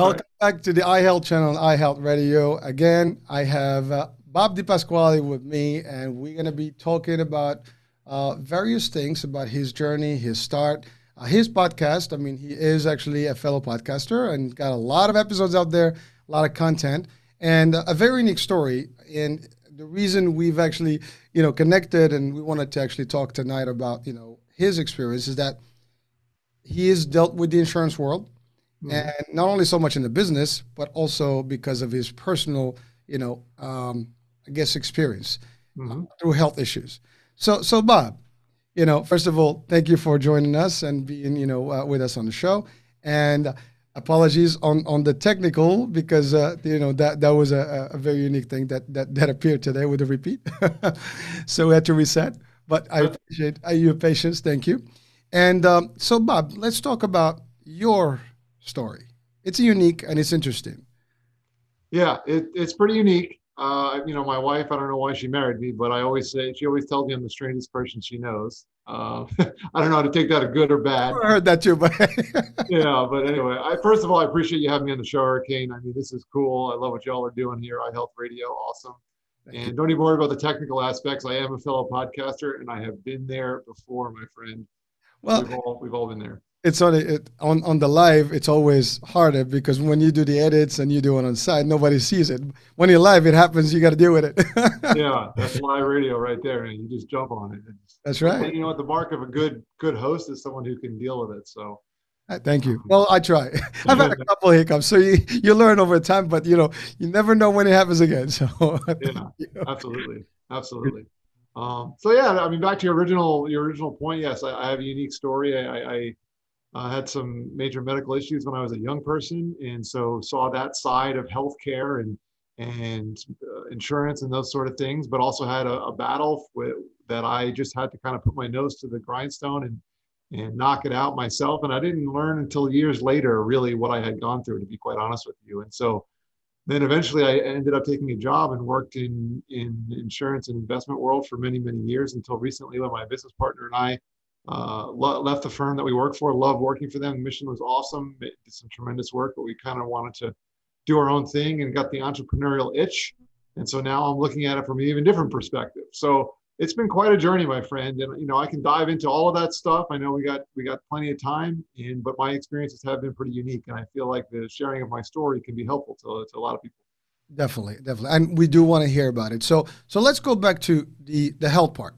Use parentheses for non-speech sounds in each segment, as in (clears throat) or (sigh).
Welcome right. back to the iHealth channel, iHealth Radio. Again, I have uh, Bob De Pasquale with me, and we're going to be talking about uh, various things about his journey, his start, uh, his podcast. I mean, he is actually a fellow podcaster and got a lot of episodes out there, a lot of content, and a very unique story. And the reason we've actually, you know, connected and we wanted to actually talk tonight about, you know, his experience is that he has dealt with the insurance world, mm-hmm. and not only so much in the business, but also because of his personal, you know, um, I guess experience mm-hmm. uh, through health issues. So, so Bob, you know, first of all, thank you for joining us and being, you know, uh, with us on the show. And apologies on on the technical because uh, you know that that was a, a very unique thing that that that appeared today with a repeat. (laughs) so we had to reset. But I appreciate uh, your patience. Thank you. And um, so, Bob, let's talk about your story. It's unique and it's interesting. Yeah, it, it's pretty unique. Uh, you know, my wife, I don't know why she married me, but I always say, she always tells me I'm the strangest person she knows. Uh, (laughs) I don't know how to take that a good or bad. I heard that too, but (laughs) yeah, but anyway, I, first of all, I appreciate you having me on the show, Hurricane. I mean, this is cool. I love what y'all are doing here. iHealth Radio, awesome. And don't even worry about the technical aspects. I am a fellow podcaster and I have been there before, my friend. Well, we've all, we've all been there it's on it on on the live it's always harder because when you do the edits and you do it on site nobody sees it when you're live it happens you got to deal with it (laughs) yeah that's live radio right there and you just jump on it that's right you know what the mark of a good good host is someone who can deal with it so uh, Thank you. Well, I try. (laughs) I've had a (laughs) couple hiccups, so you, you learn over time, but you know you never know when it happens again. So yeah, you absolutely, absolutely. Um, so yeah, I mean, back to your original your original point. Yes, I, I have a unique story. I, I I had some major medical issues when I was a young person, and so saw that side of healthcare and and uh, insurance and those sort of things. But also had a, a battle with, that I just had to kind of put my nose to the grindstone and and knock it out myself. And I didn't learn until years later really what I had gone through, to be quite honest with you. And so then eventually I ended up taking a job and worked in in insurance and investment world for many many years until recently when my business partner and I uh, left the firm that we worked for, loved working for them. The mission was awesome, it did some tremendous work, but we kind of wanted to do our own thing and got the entrepreneurial itch. And so now I'm looking at it from an even different perspective. So it's been quite a journey, my friend. And you know, I can dive into all of that stuff. I know we got we got plenty of time, and but my experiences have been pretty unique, and I feel like the sharing of my story can be helpful to, to a lot of people. Definitely, definitely, and we do want to hear about it. So, so let's go back to the the health part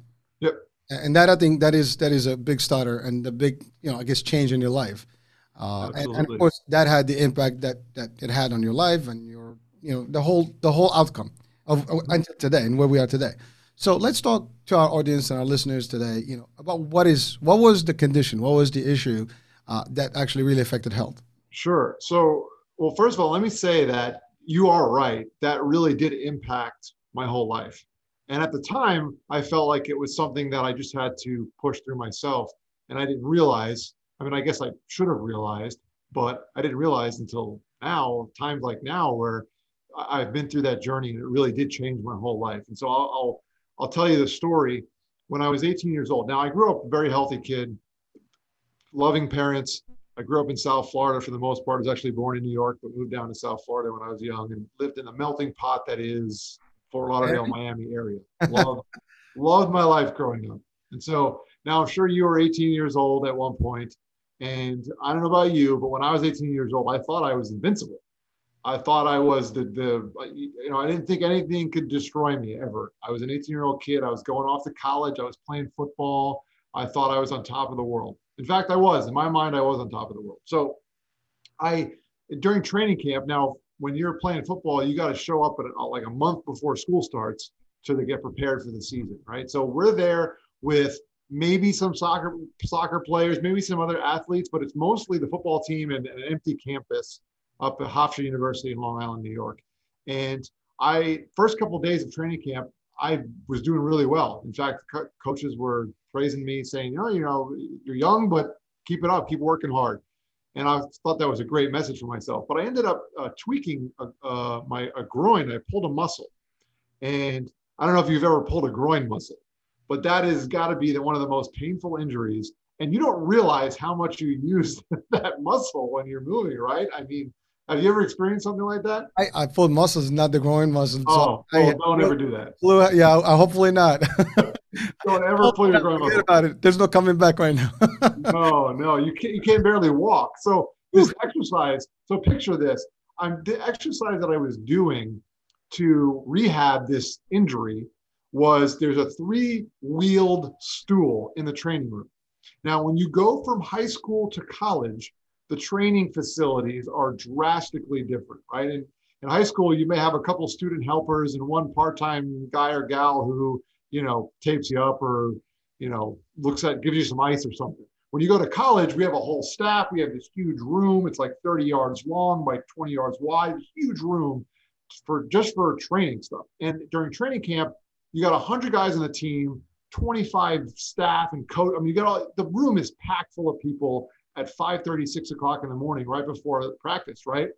and that I think that is that is a big starter and the big you know I guess change in your life. Uh, and, and, of course that had the impact that that it had on your life and your you know the whole the whole outcome of, of until today and where we are today. So let's talk to our audience and our listeners today. You know about what is what was the condition, what was the issue uh, that actually really affected health. Sure. So well, first of all, let me say that you are right. That really did impact my whole life. And at the time, I felt like it was something that I just had to push through myself. And I didn't realize, I mean, I guess I should have realized, but I didn't realize until now, times like now, where I've been through that journey and it really did change my whole life. And so I'll, I'll, I'll tell you the story. When I was 18 years old, now I grew up a very healthy kid, loving parents. I grew up in South Florida for the most part. I was actually born in New York, but moved down to South Florida when I was young and lived in the melting pot that is Fort Lauderdale, (laughs) Miami area. Loved, loved my life growing up. And so now I'm sure you were 18 years old at one point, and I don't know about you, but when I was 18 years old, I thought I was invincible. I thought I was the the you know I didn't think anything could destroy me ever. I was an 18 year old kid. I was going off to college. I was playing football. I thought I was on top of the world. In fact, I was. In my mind, I was on top of the world. So I during training camp. Now when you're playing football, you got to show up at like a month before school starts to get prepared for the season, right? So we're there with maybe some soccer soccer players, maybe some other athletes, but it's mostly the football team and, an empty campus up at Hofstra University in Long Island, New York. And I first couple of days of training camp, I was doing really well. In fact, co- coaches were praising me, saying, "Oh, you know, you're young, but keep it up, keep working hard." And I thought that was a great message for myself. But I ended up uh, tweaking uh, uh, my a groin. I pulled a muscle, and I don't know if you've ever pulled a groin muscle, but that has got to be the, one of the most painful injuries. And you don't realize how much you use (laughs) that muscle when you're moving, right? I mean, Have you ever experienced something like that? I, I pulled muscles, not the groin muscles. Oh, so I, well, don't ever do that. flew, yeah, I, hopefully not. (laughs) (laughs) Don't ever pull your muscle. about it. There's no coming back right now. (laughs) No, no, you can't. You can't barely walk. So this exercise. So picture this. I'm the exercise that I was doing to rehab this injury was there's a three-wheeled stool in the training room. Now, when you go from high school to college, the training facilities are drastically different, right? In, in high school, you may have a couple student helpers and one part-time guy or gal who, you know, tapes you up or, you know, looks at, gives you some ice or something. When you go to college, we have a whole staff. We have this huge room. It's like 30 yards long by 20 yards wide, huge room for just for training stuff. And during training camp, you got 100 guys on the team, 25 staff and coach. I mean, you got all the room is packed full of people at 5:30, 6 o'clock in the morning, right before practice, right?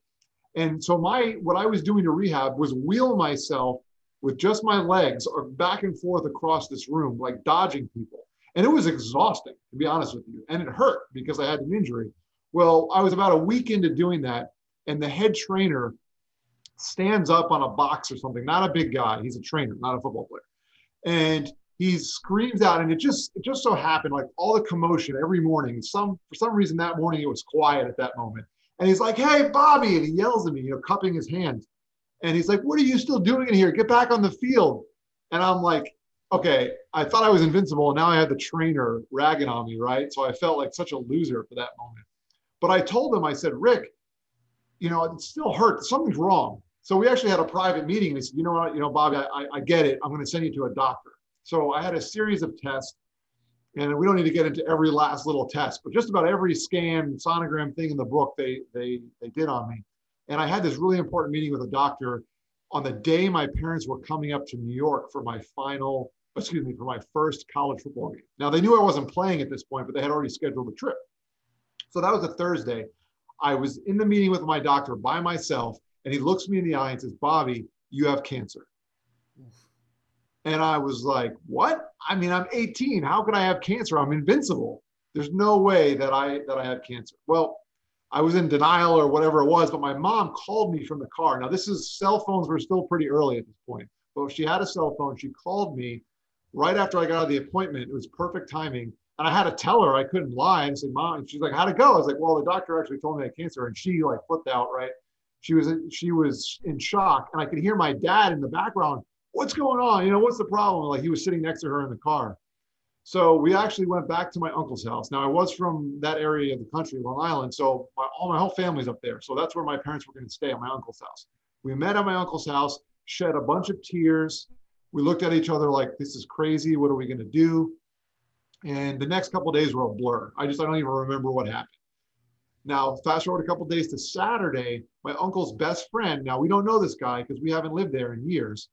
And so my what I was doing to rehab was wheel myself with just my legs or back and forth across this room, like dodging people. And it was exhausting, to be honest with you. And it hurt because I had an injury. Well, I was about a week into doing that, and the head trainer stands up on a box or something, not a big guy. He's a trainer, not a football player. And he screams out, and it just it just so happened, like all the commotion every morning. Some for some reason that morning it was quiet at that moment. And he's like, "Hey, Bobby!" And he yells at me, you know, cupping his hands. And he's like, "What are you still doing in here? Get back on the field!" And I'm like, "Okay, I thought I was invincible, and now I had the trainer ragging on me, right?" So I felt like such a loser for that moment. But I told him, I said, "Rick, you know, it still hurts. Something's wrong." So we actually had a private meeting. And he said, "You know what? You know, Bobby, I, I, get it. I'm going to send you to a doctor." So I had a series of tests, and we don't need to get into every last little test, but just about every scan, sonogram thing in the book they they they did on me. And I had this really important meeting with a doctor on the day my parents were coming up to New York for my final, excuse me, for my first college football game. Now they knew I wasn't playing at this point, but they had already scheduled the trip. So that was a Thursday. I was in the meeting with my doctor by myself, and he looks me in the eye and says, Bobby, you have cancer. And I was like, what? I mean, I'm 18. How could I have cancer? I'm invincible. There's no way that I that I have cancer. Well, I was in denial or whatever it was, but my mom called me from the car. Now, this is cell phones were still pretty early at this point. But she had a cell phone. She called me right after I got out of the appointment. It was perfect timing. And I had to tell her I couldn't lie and say, Mom, she's like, How'd it go? I was like, Well, the doctor actually told me I had cancer. And she like flipped out, right? She was she was in shock. And I could hear my dad in the background what's going on? You know, what's the problem? Like he was sitting next to her in the car. So we actually went back to my uncle's house. Now I was from that area of the country, Long Island. So my, all my whole family's up there. So that's where my parents were going to stay at my uncle's house. We met at my uncle's house, shed a bunch of tears. We looked at each other like, this is crazy. What are we going to do? And the next couple days were a blur. I just, I don't even remember what happened. Now, fast forward a couple days to Saturday, my uncle's best friend. Now, we don't know this guy because we haven't lived there in years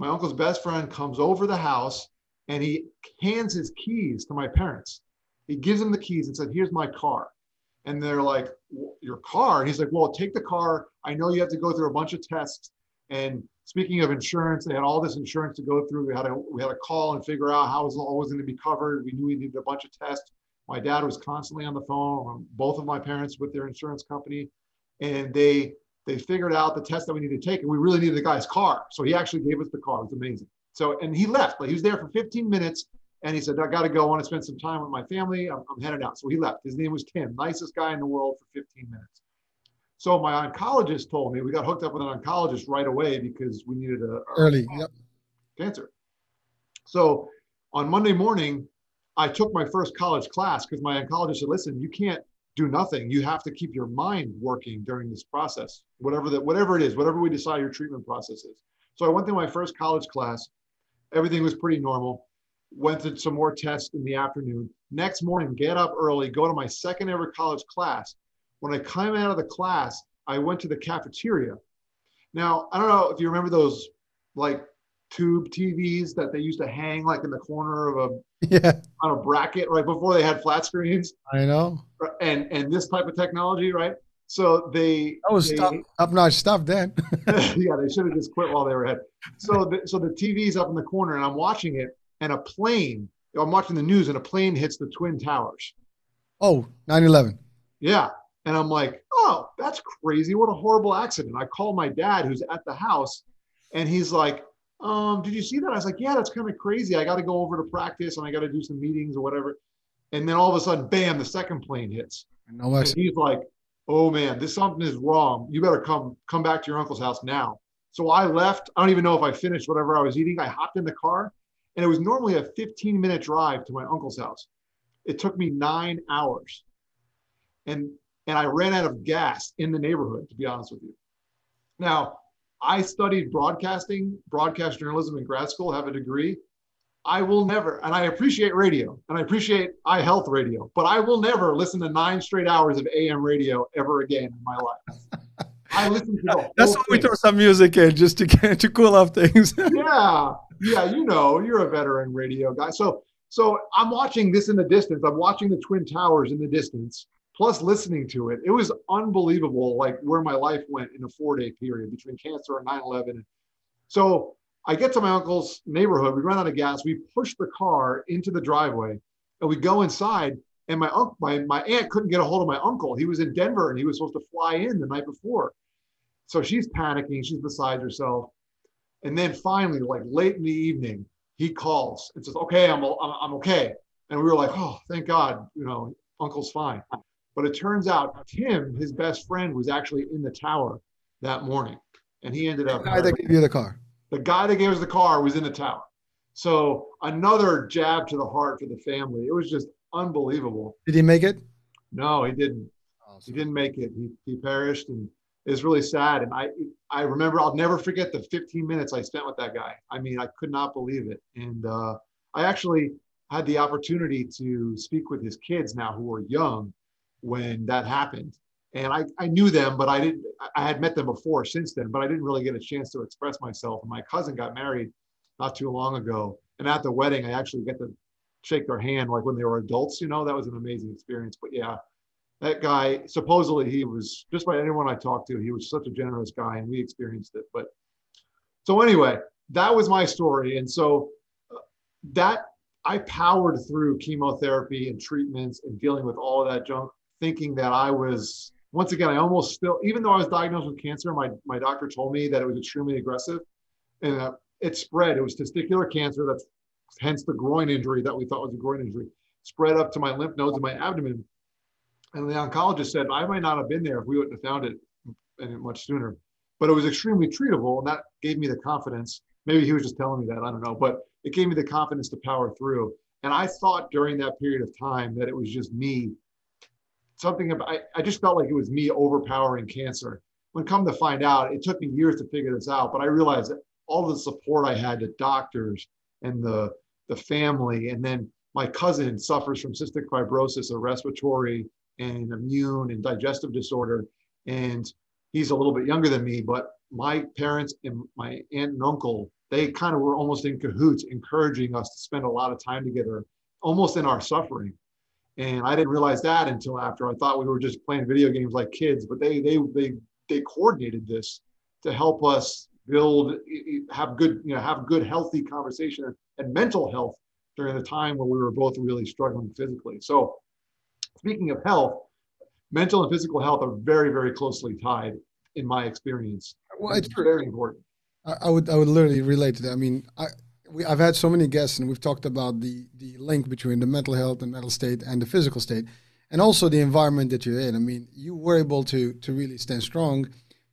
my uncle's best friend comes over the house and he hands his keys to my parents. He gives them the keys and said, Here's my car. And they're like, Your car? And he's like, Well, take the car. I know you have to go through a bunch of tests. And speaking of insurance, they had all this insurance to go through. We had a, we had to call and figure out how it was always going to be covered. We knew we needed a bunch of tests. My dad was constantly on the phone, both of my parents with their insurance company, and they they figured out the test that we needed to take, and we really needed the guy's car. So he actually gave us the car. It was amazing. So, and he left. Like he was there for 15 minutes, and he said, "I got to go. I want to spend some time with my family. I'm, I'm headed out." So he left. His name was Tim, nicest guy in the world for 15 minutes. So my oncologist told me we got hooked up with an oncologist right away because we needed a, Early. Yep. cancer. So on Monday morning, I took my first college class because my oncologist said, "Listen, you can't do nothing. You have to keep your mind working during this process, whatever that, whatever it is, whatever we decide your treatment process is." So I went through my first college class. Everything was pretty normal. Went through some more tests in the afternoon. Next morning, get up early, go to my second ever college class. When I came out of the class, I went to the cafeteria. Now, I don't know if you remember those like tube TVs that they used to hang like in the corner of a (laughs) Yeah, on a bracket right before they had flat screens I know. and and this type of technology, right? So they That was top, top-notch stuff then. (laughs) (laughs) yeah, they should have just quit while they were ahead. So the, so the TV's up in the corner and I'm watching it and a plane, I'm watching the news and a plane hits the twin towers. oh, 9/11. Yeah. And I'm like, oh, that's crazy. What a horrible accident. I call my dad who's at the house and he's like, um, did you see that? I was like, yeah, that's kind of crazy. I got to go over to practice and I got to do some meetings or whatever. And then all of a sudden, bam, the second plane hits. No and he's like, oh man, this something is wrong. You better come come back to your uncle's house now. So I left. I don't even know if I finished whatever I was eating. I hopped in the car, and it was normally a 15 minute drive to my uncle's house. It took me nine hours, and and I ran out of gas in the neighborhood. To be honest with you, now I studied broadcasting, broadcast journalism in grad school, have a degree. I will never, and I appreciate radio and I appreciate iHealth radio, but I will never listen to nine straight hours of AM radio ever again in my life. (laughs) I listen to the That's why we throw some music in just to get to cool off things. (laughs) yeah, yeah, you know, you're a veteran radio guy. So, so I'm watching this in the distance. I'm watching the Twin Towers in the distance, plus listening to it. It was unbelievable, like where my life went in a four day period between cancer and 9 11. So I get to my uncle's neighborhood. We run out of gas. We push the car into the driveway and we go inside. And my, uncle, my, my aunt couldn't get a hold of my uncle. He was in Denver and he was supposed to fly in the night before. So she's panicking. She's beside herself. And then finally, like late in the evening, he calls and says, okay, I'm, I'm, okay. And we were like, oh, thank God, you know, uncle's fine. But it turns out Tim, his best friend, was actually in the tower that morning. And he ended up. The guy that gave you the car. The guy that gave us the car was in the tower. So another jab to the heart for the family. It was just unbelievable. Did he make it? No, he didn't. Awesome. He didn't make it. He, he perished and it's really sad. And I I remember I'll never forget the 15 minutes I spent with that guy. I mean, I could not believe it. And uh, I actually had the opportunity to speak with his kids now who were young when that happened and I, I knew them, but I didn't. I had met them before since then, but I didn't really get a chance to express myself. And my cousin got married not too long ago, and at the wedding, I actually get to shake their hand like when they were adults. You know, that was an amazing experience. But yeah, that guy supposedly he was just by anyone I talked to, he was such a generous guy, and we experienced it. But so anyway, that was my story, and so uh, that I powered through chemotherapy and treatments and dealing with all of that junk, thinking that I was once again, I almost still, even though I was diagnosed with cancer, my, my doctor told me that it was extremely aggressive and uh, it spread. It was testicular cancer. That's hence the groin injury that we thought was a groin injury, spread up to my lymph nodes and my abdomen. And the oncologist said, I might not have been there if we wouldn't have found it much sooner. But it was extremely treatable. And that gave me the confidence. Maybe he was just telling me that. I don't know. But it gave me the confidence to power through. And I thought during that period of time that it was just me something about, I, I just felt like it was me overpowering cancer. When come to find out, it took me years to figure this out, but I realized that all the support I had to doctors and the, the family, and then my cousin suffers from cystic fibrosis, a respiratory and immune and digestive disorder. And he's a little bit younger than me, but my parents and my aunt and uncle, they kind of were almost in cahoots, encouraging us to spend a lot of time together, almost in our suffering. And I didn't realize that until after. I thought we were just playing video games like kids, but they they they they coordinated this to help us build have good you know have good healthy conversation and mental health during the time when we were both really struggling physically. So speaking of health, mental and physical health are very very closely tied in my experience. Well, it's, it's very important. I would I would literally relate to that. I mean, I we, I've had so many guests, and we've talked about the the link between the mental health and mental state and the physical state, and also the environment that you're in. I mean, you were able to to really stand strong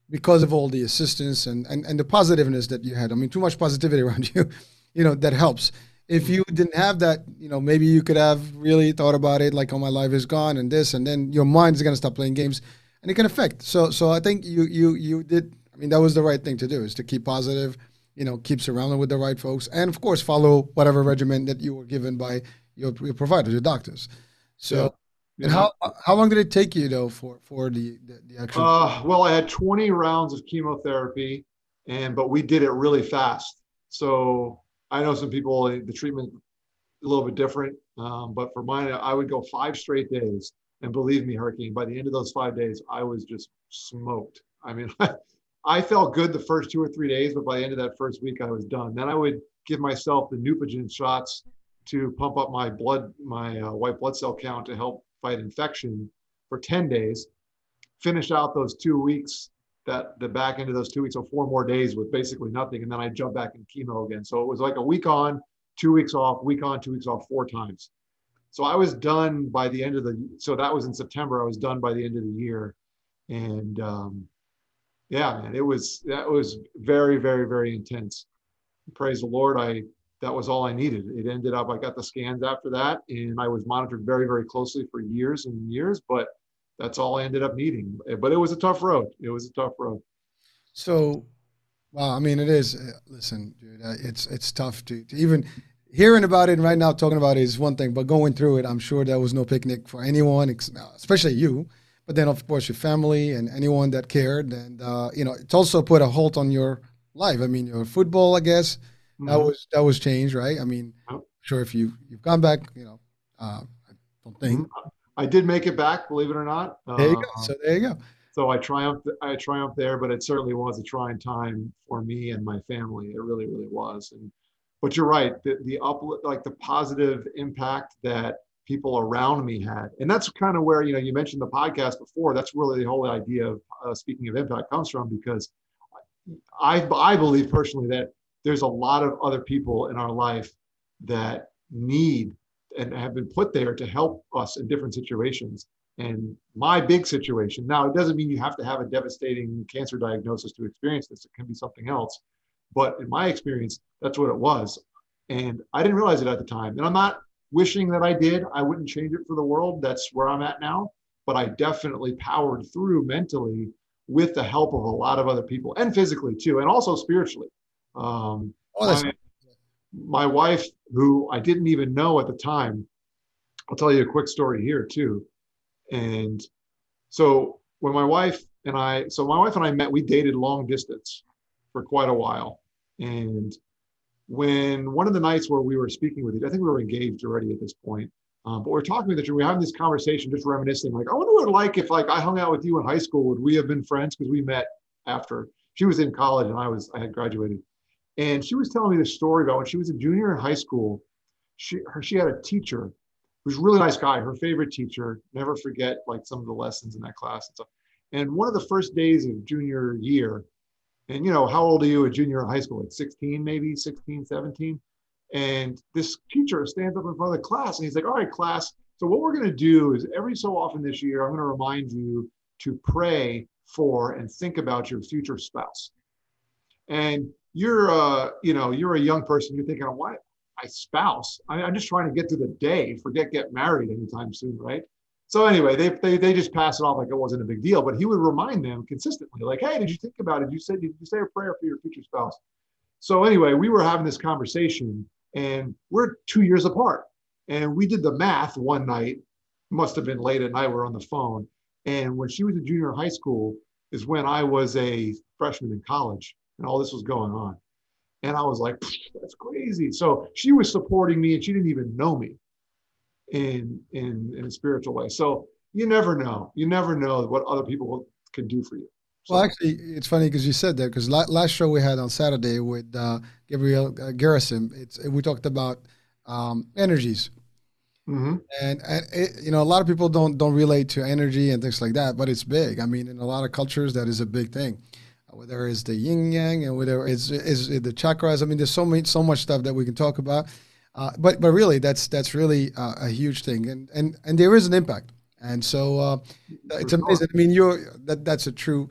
because of all the assistance and, and, and the positiveness that you had. I mean, too much positivity (laughs) around you, you know, that helps. If you didn't have that, you know, maybe you could have really thought about it like, oh, my life is gone and this, and then your mind is to stop playing games and it can affect. So, so I think you, you, you did, I mean, that was the right thing to do is to keep positive you know, keep surrounding with the right folks, and of course, follow whatever regimen that you were given by your, your providers, your doctors. So, yeah. And how how long did it take you though for for the the, the actual? Uh, well, I had 20 rounds of chemotherapy, and but we did it really fast. So I know some people the treatment a little bit different, um, but for mine, I would go five straight days. And believe me, Hurricane, by the end of those five days, I was just smoked. I mean, (laughs) I felt good the first two or three days, but by the end of that first week, I was done. Then I would give myself the Neupogen shots to pump up my blood, my uh, white blood cell count to help fight infection for 10 days. finish out those two weeks that the back end of those two weeks, so four more days with basically nothing, and then I jump back in chemo again. So it was like a week on, two weeks off, week on, two weeks off, four times. So I was done by the end of the. So that was in September. I was done by the end of the year, and um, yeah, man, it was that was very, very, very intense. Praise the Lord. I that was all I needed. It ended up I got the scans after that, and I was monitored very, very closely for years and years. But that's all I ended up needing. But it was a tough road. It was a tough road. So, well, I mean, it is. Uh, listen, dude, uh, it's it's tough to, to, even hearing about it right now, talking about it is one thing, but going through it, I'm sure that was no picnic for anyone, especially you. But then, of course, your family and anyone that cared, and uh, you know, it's also put a halt on your life. I mean, your football, I guess, mm-hmm. that was that was changed, right? I mean, sure if you you've gone back, you know, uh, I don't think. Mm-hmm. I did make it back, believe it or not. There you go. Uh, so there you go. So I triumphed. I triumphed there, but it certainly was a trying time for me and my family. It really, really was. And but you're right. The the up like the positive impact that people around me had, and that's kind of where you know you mentioned the podcast before. That's really the whole idea of uh, speaking of impact comes from because I I believe personally that there's a lot of other people in our life that need and have been put there to help us in different situations. And my big situation now, it doesn't mean you have to have a devastating cancer diagnosis to experience this. It can be something else. But in my experience, that's what it was. And I didn't realize it at the time. And I'm not wishing that I did. I wouldn't change it for the world. That's where I'm at now. But I definitely powered through mentally with the help of a lot of other people and physically too, and also spiritually. Um, oh, that's- my wife, who I didn't even know at the time, I'll tell you a quick story here too. And so when my wife and I, so my wife and I met, we dated long distance for quite a while. And when one of the nights where we were speaking with each, I think we were engaged already at this point, um, but we are talking with each other. We are having this conversation, just reminiscing, like, I wonder what like if like I hung out with you in high school. Would we have been friends? Because we met after she was in college and I was I had graduated. And she was telling me this story about when she was a junior in high school. She her, she had a teacher who's a really nice guy. Her favorite teacher. Never forget like some of the lessons in that class and stuff. And one of the first days of junior year, and you know how old are you a junior in high school? Like 16, maybe 16, 17. And this teacher stands up in front of the class and he's like, "All right, class. So what we're going to do is every so often this year, I'm going to remind you to pray for and think about your future spouse." And you're uh, you know, you're a young person, you're thinking, why my spouse? I, am just trying to get to the day, forget get married anytime soon, right? So anyway, they, they they just pass it off like it wasn't a big deal. But he would remind them consistently, like, hey, did you think about it? You said did you say a prayer for your future spouse? So anyway, we were having this conversation, and we're two years apart. And we did the math one night, must have been late at night, we're on the phone. And when she was a junior in high school, is when I was a freshman in college and all this was going on. And I was like, that's crazy. So she was supporting me and she didn't even know me in, in, in a spiritual way. So you never know. You never know what other people can do for you. So, well, actually, it's funny because you said that because last show we had on Saturday with uh, Gabriel uh, Garrison, it's, we talked about um, energies. Mm-hmm. And, and it, you know, a lot of people don't don't relate to energy and things like that, but it's big. I mean, in a lot of cultures, that is a big thing whether it's the yin yang and whether it's, it's, the chakras. I mean, there's so many, so much stuff that we can talk about. Uh, but but really, that's that's really uh, a huge thing, and and and there is an impact, and so uh, it's amazing. I mean, you're that that's a true,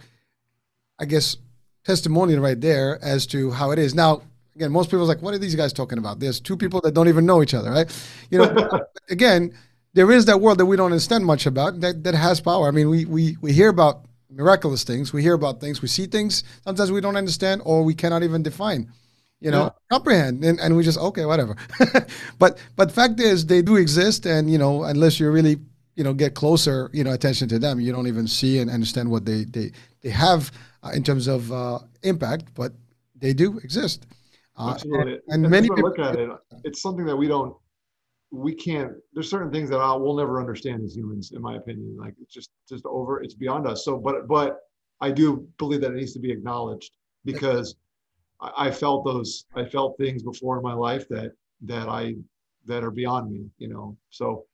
I guess, testimonial right there as to how it is now. Again, most people are like, what are these guys talking about? There's two people that don't even know each other, right? You know, (laughs) again, there is that world that we don't understand much about that, that has power. I mean, we we we hear about miraculous things. We hear about things, we see things sometimes we don't understand or we cannot even define, you know, yeah. comprehend, and, and we just okay, whatever. (laughs) but but fact is, they do exist, and you know, unless you really you know get closer, you know, attention to them, you don't even see and understand what they they they have uh, in terms of uh, impact, but they do exist. Uh, Absolutely. And, and many people look at it. It's something that we don't we can't there's certain things that I'll, we'll never understand as humans in my opinion like it's just just over it's beyond us so but but i do believe that it needs to be acknowledged because I, I felt those i felt things before in my life that that i that are beyond me you know so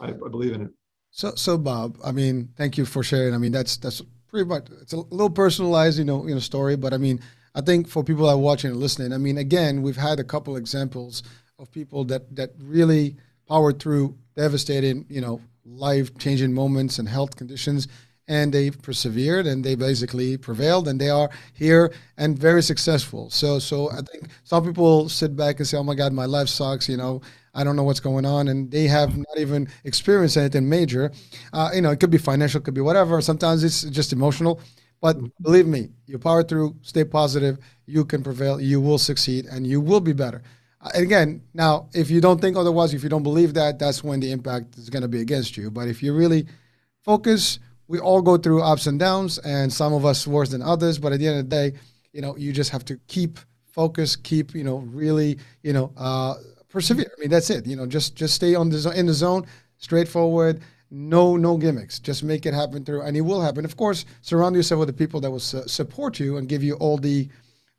i, I believe in it So, so Bob, I mean, thank you for sharing. I mean, that's that's pretty much it's a little personalized, you know, you know, story. But I mean, I think for people that are watching and listening, I mean, again, we've had a couple examples of people that that really powered through devastating, you know, life changing moments and health conditions and they persevered and they basically prevailed and they are here and very successful. So so I think some people sit back and say, "Oh my God, my life sucks," you know. I don't know what's going on, and they have not even experienced anything major. Uh, you know, it could be financial, it could be whatever. Sometimes it's just emotional. But believe me, you power through, stay positive, you can prevail, you will succeed, and you will be better. Uh, again, now, if you don't think otherwise, if you don't believe that, that's when the impact is going to be against you. But if you really focus, we all go through ups and downs, and some of us worse than others. But at the end of the day, you know, you just have to keep focus, keep, you know, really, you know, uh, persevere. I mean, that's it. You know, just just stay on the in the zone, straightforward. No, no gimmicks. Just make it happen through, and it will happen. Of course, surround yourself with the people that will su- support you and give you all the,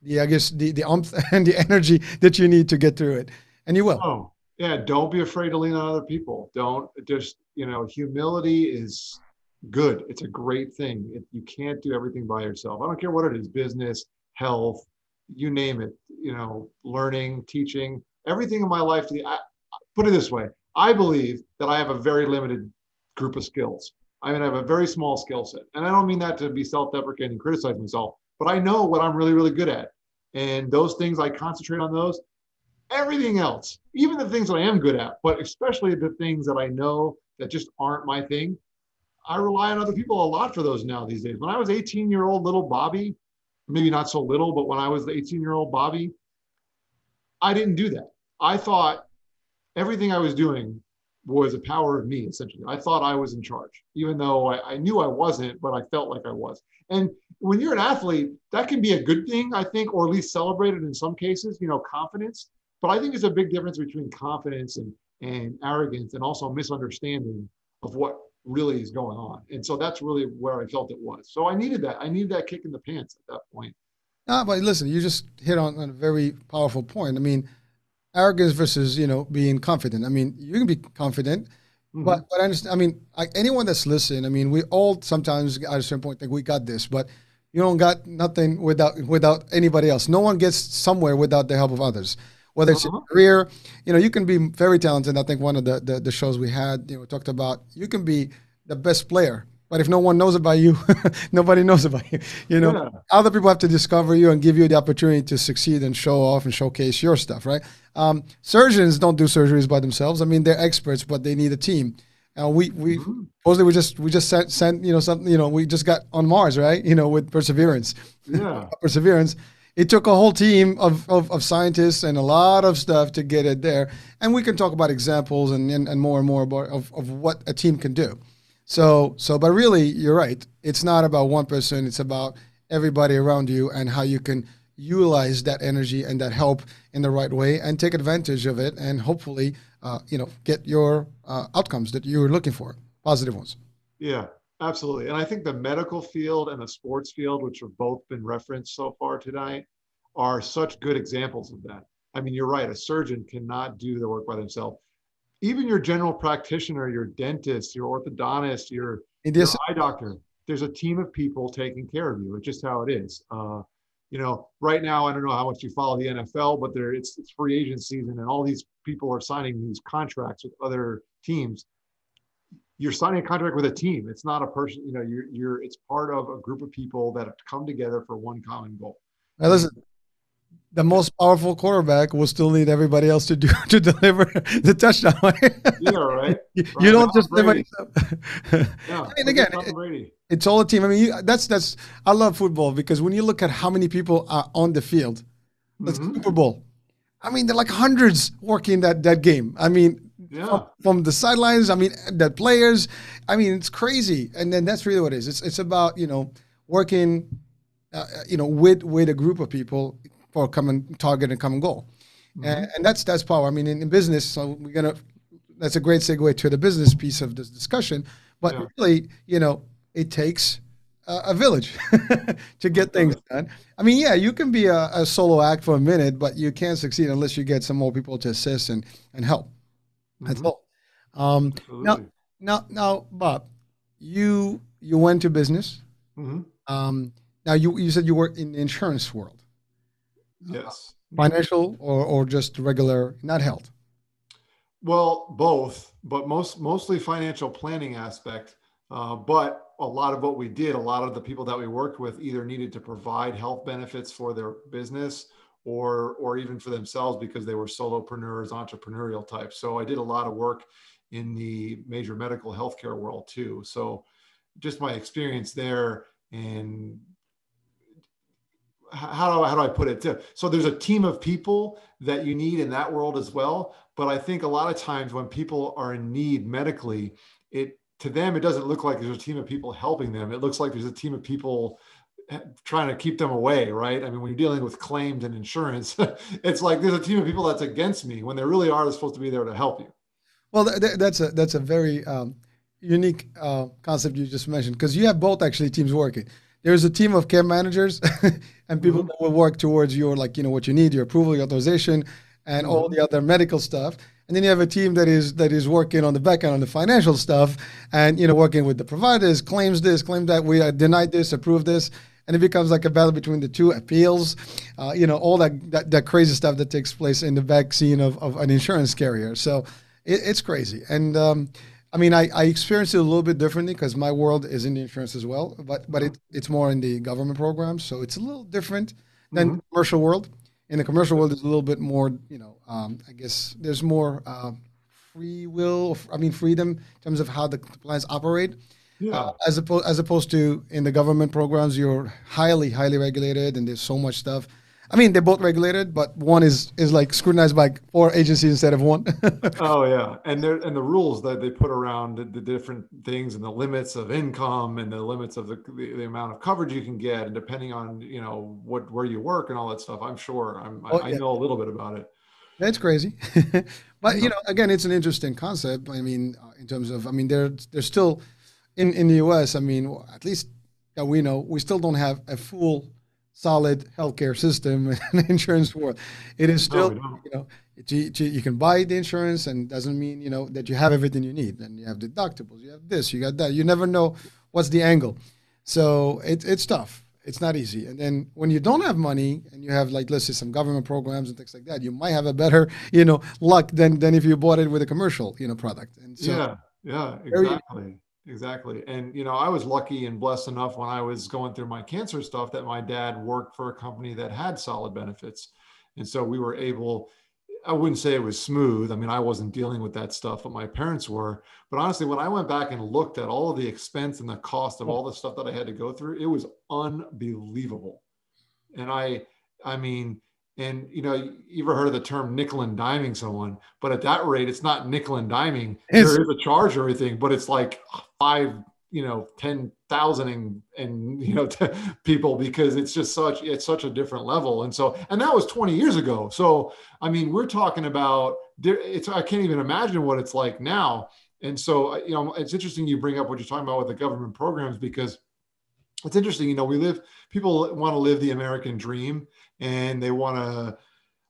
the I guess the the umph (laughs) and the energy that you need to get through it, and you will. Oh, yeah. Don't be afraid to lean on other people. Don't just you know, humility is good. It's a great thing. You can't do everything by yourself. I don't care what it is business, health, you name it, you know, learning, teaching, everything in my life. I, put it this way I believe that I have a very limited group of skills. I mean, I have a very small skill set. And I don't mean that to be self deprecating and criticize myself, but I know what I'm really, really good at. And those things, I concentrate on those. Everything else, even the things that I am good at, but especially the things that I know that just aren't my thing, I rely on other people a lot for those now these days. When I was 18 year old little Bobby, maybe not so little, but when I was the 18 year old Bobby, I didn't do that. I thought everything I was doing was a power of me, essentially. I thought I was in charge, even though I, I, knew I wasn't, but I felt like I was. And when you're an athlete, that can be a good thing, I think, or at least celebrated in some cases, you know, confidence. But I think there's a big difference between confidence and, and arrogance and also misunderstanding of what really is going on. And so that's really where I felt it was. So I needed that. I needed that kick in the pants at that point. Ah, but listen, you just hit on, on a very powerful point. I mean, arrogance versus you know being confident. I mean, you can be confident, mm-hmm. but but I understand. I mean, I, anyone that's listening, I mean, we all sometimes at a certain point think we got this, but you don't got nothing without without anybody else. No one gets somewhere without the help of others whether it's uh-huh. career, you know, you can be very talented. I think one of the, the, the shows we had, you know, talked about you can be the best player, but if no one knows about you, (laughs) nobody knows about you. You know, yeah. other people have to discover you and give you the opportunity to succeed and show off and showcase your stuff, right? Um, surgeons don't do surgeries by themselves. I mean, they're experts, but they need a team. And we we mm-hmm. supposedly we just we just sent sent you know something you know we just got on Mars, right? You know, with perseverance. Yeah, (laughs) perseverance it took a whole team of, of, of, scientists and a lot of stuff to get it there. And we can talk about examples and, and, and more and more about of, of what a team can do. So so but really you're right. It's not about one person, it's about everybody around you and how you can utilize that energy and that help in the right way and take advantage of it and hopefully uh, you know get your uh, outcomes that you're looking for positive ones yeah Absolutely. And I think the medical field and the sports field, which have both been referenced so far tonight, are such good examples of that. I mean, you're right. A surgeon cannot do the work by themselves. Even your general practitioner, your dentist, your orthodontist, your, your eye doctor, there's a team of people taking care of you. It's just how it is. Uh, you know, right now, I don't know how much you follow the NFL, but there it's, it's free agent season, and all these people are signing these contracts with other teams you're signing a contract with a team. It's not a person, you know, you're, you're, it's part of a group of people that have come together for one common goal. Now, listen, the most powerful quarterback will still need everybody else to do (laughs) to deliver the touchdown. yeah, right. (laughs) You, right. you don't just deliver (laughs) yeah, I mean, again, it, it's all a team. I mean, you, that's that's. I love football because when you look at how many people are on the field, the mm-hmm. Super Bowl. I mean, they're like hundreds working that that game. I mean, yeah. from, from, the sidelines. I mean, the players. I mean, it's crazy. And then that's really what it is. It's it's about you know working, uh, uh, you know, with with a group of people for a common target and common goal, mm-hmm. and, and, that's that's power. I mean, in, in, business, so we're gonna. That's a great segue to the business piece of this discussion. But yeah. really, you know, it takes a village (laughs) to get things done. I mean, yeah, you can be a, a, solo act for a minute, but you can't succeed unless you get some more people to assist and, and help. That's mm-hmm. all. Um, now, Now, now, Bob, you you went to business. hmm Um, now you you said you were in the insurance world, Yes. financial or or just regular, not health. Well, both, but most mostly financial planning aspect. Uh, but a lot of what we did, a lot of the people that we worked with either needed to provide health benefits for their business or or even for themselves because they were solopreneurs, entrepreneurial types. So I did a lot of work in the major medical healthcare world too. So just my experience there and how do I, how do I put it? So there's a team of people that you need in that world as well. But I think a lot of times when people are in need medically, it to them it doesn't look like there's a team of people helping them. It looks like there's a team of people trying to keep them away, right? I mean, when you're dealing with claims and insurance, (laughs) it's like there's a team of people that's against me when they really are supposed to be there to help you. Well, th- th- that's a that's a very um, unique uh, concept you just mentioned because you have both actually teams working. There's a team of care managers (laughs) and people Mhm. that will work towards your like you know what you need, your approval, your authorization, and all the other medical stuff. And then you have a team that is that is working on the back end on the financial stuff, and you know working with the providers, claims this, claim that we uh, denied this, approved this, and it becomes like a battle between the two appeals, uh, you know all that, that that crazy stuff that takes place in the back scene of, of an insurance carrier. So it, it's crazy, and um, I mean I, I experience it a little bit differently because my world is in the insurance as well, but but it, it's more in the government programs, so it's a little different than Mhm. commercial world. In the commercial world, it's a little bit more, you know, um, I guess there's more uh, free will. I mean, freedom in terms of how the plans operate, Yeah. uh, as opposed as opposed to in the government programs, you're highly highly regulated, and there's so much stuff. I mean, they're both regulated, but one is is like scrutinized by four agencies instead of one. (laughs) Oh yeah, and there and the rules that they put around the, the different things and the limits of income and the limits of the, the the amount of coverage you can get and depending on you know what where you work and all that stuff. I'm sure I'm, Oh, I, I know a little bit about it. That's crazy, (laughs) but you know, again, it's an interesting concept. I mean, uh, in terms of, I mean, there there's still in in the U.S. I mean, at least that we know, we still don't have a full, solid healthcare system (laughs) and insurance world. It is still, don't. you know, you, you can buy the insurance, and doesn't mean you know that you have everything you need. And you have deductibles, you have this, you got that. You never know what's the angle. So it, it's tough. It's not easy. And then when you don't have money and you have like let's say some government programs and things like that, you might have a better, you know, luck than than if you bought it with a commercial, you know, product. And so yeah, yeah, Very- exactly. And you know, I was lucky and blessed enough when I was going through my cancer stuff that my dad worked for a company that had solid benefits. And so we were able I wouldn't say it was smooth. I mean, I wasn't dealing with that stuff, but my parents were. But honestly, when I went back and looked at all of the expense and the cost of all the stuff that I had to go through, it was unbelievable. And I, I mean, and you know, you ever heard of the term nickel and diming someone? But at that rate, it's not nickel and diming. It's- there is a charge or anything, but it's like five, you know, ten thousand and and you know (laughs) people because it's just such it's such a different level. And so, and that was 20 years ago. So I mean, we're talking about it's I can't even imagine what it's like now. And so, you know, it's interesting you bring up what you're talking about with the government programs because it's interesting. You know, we live people want to live the American dream and they want to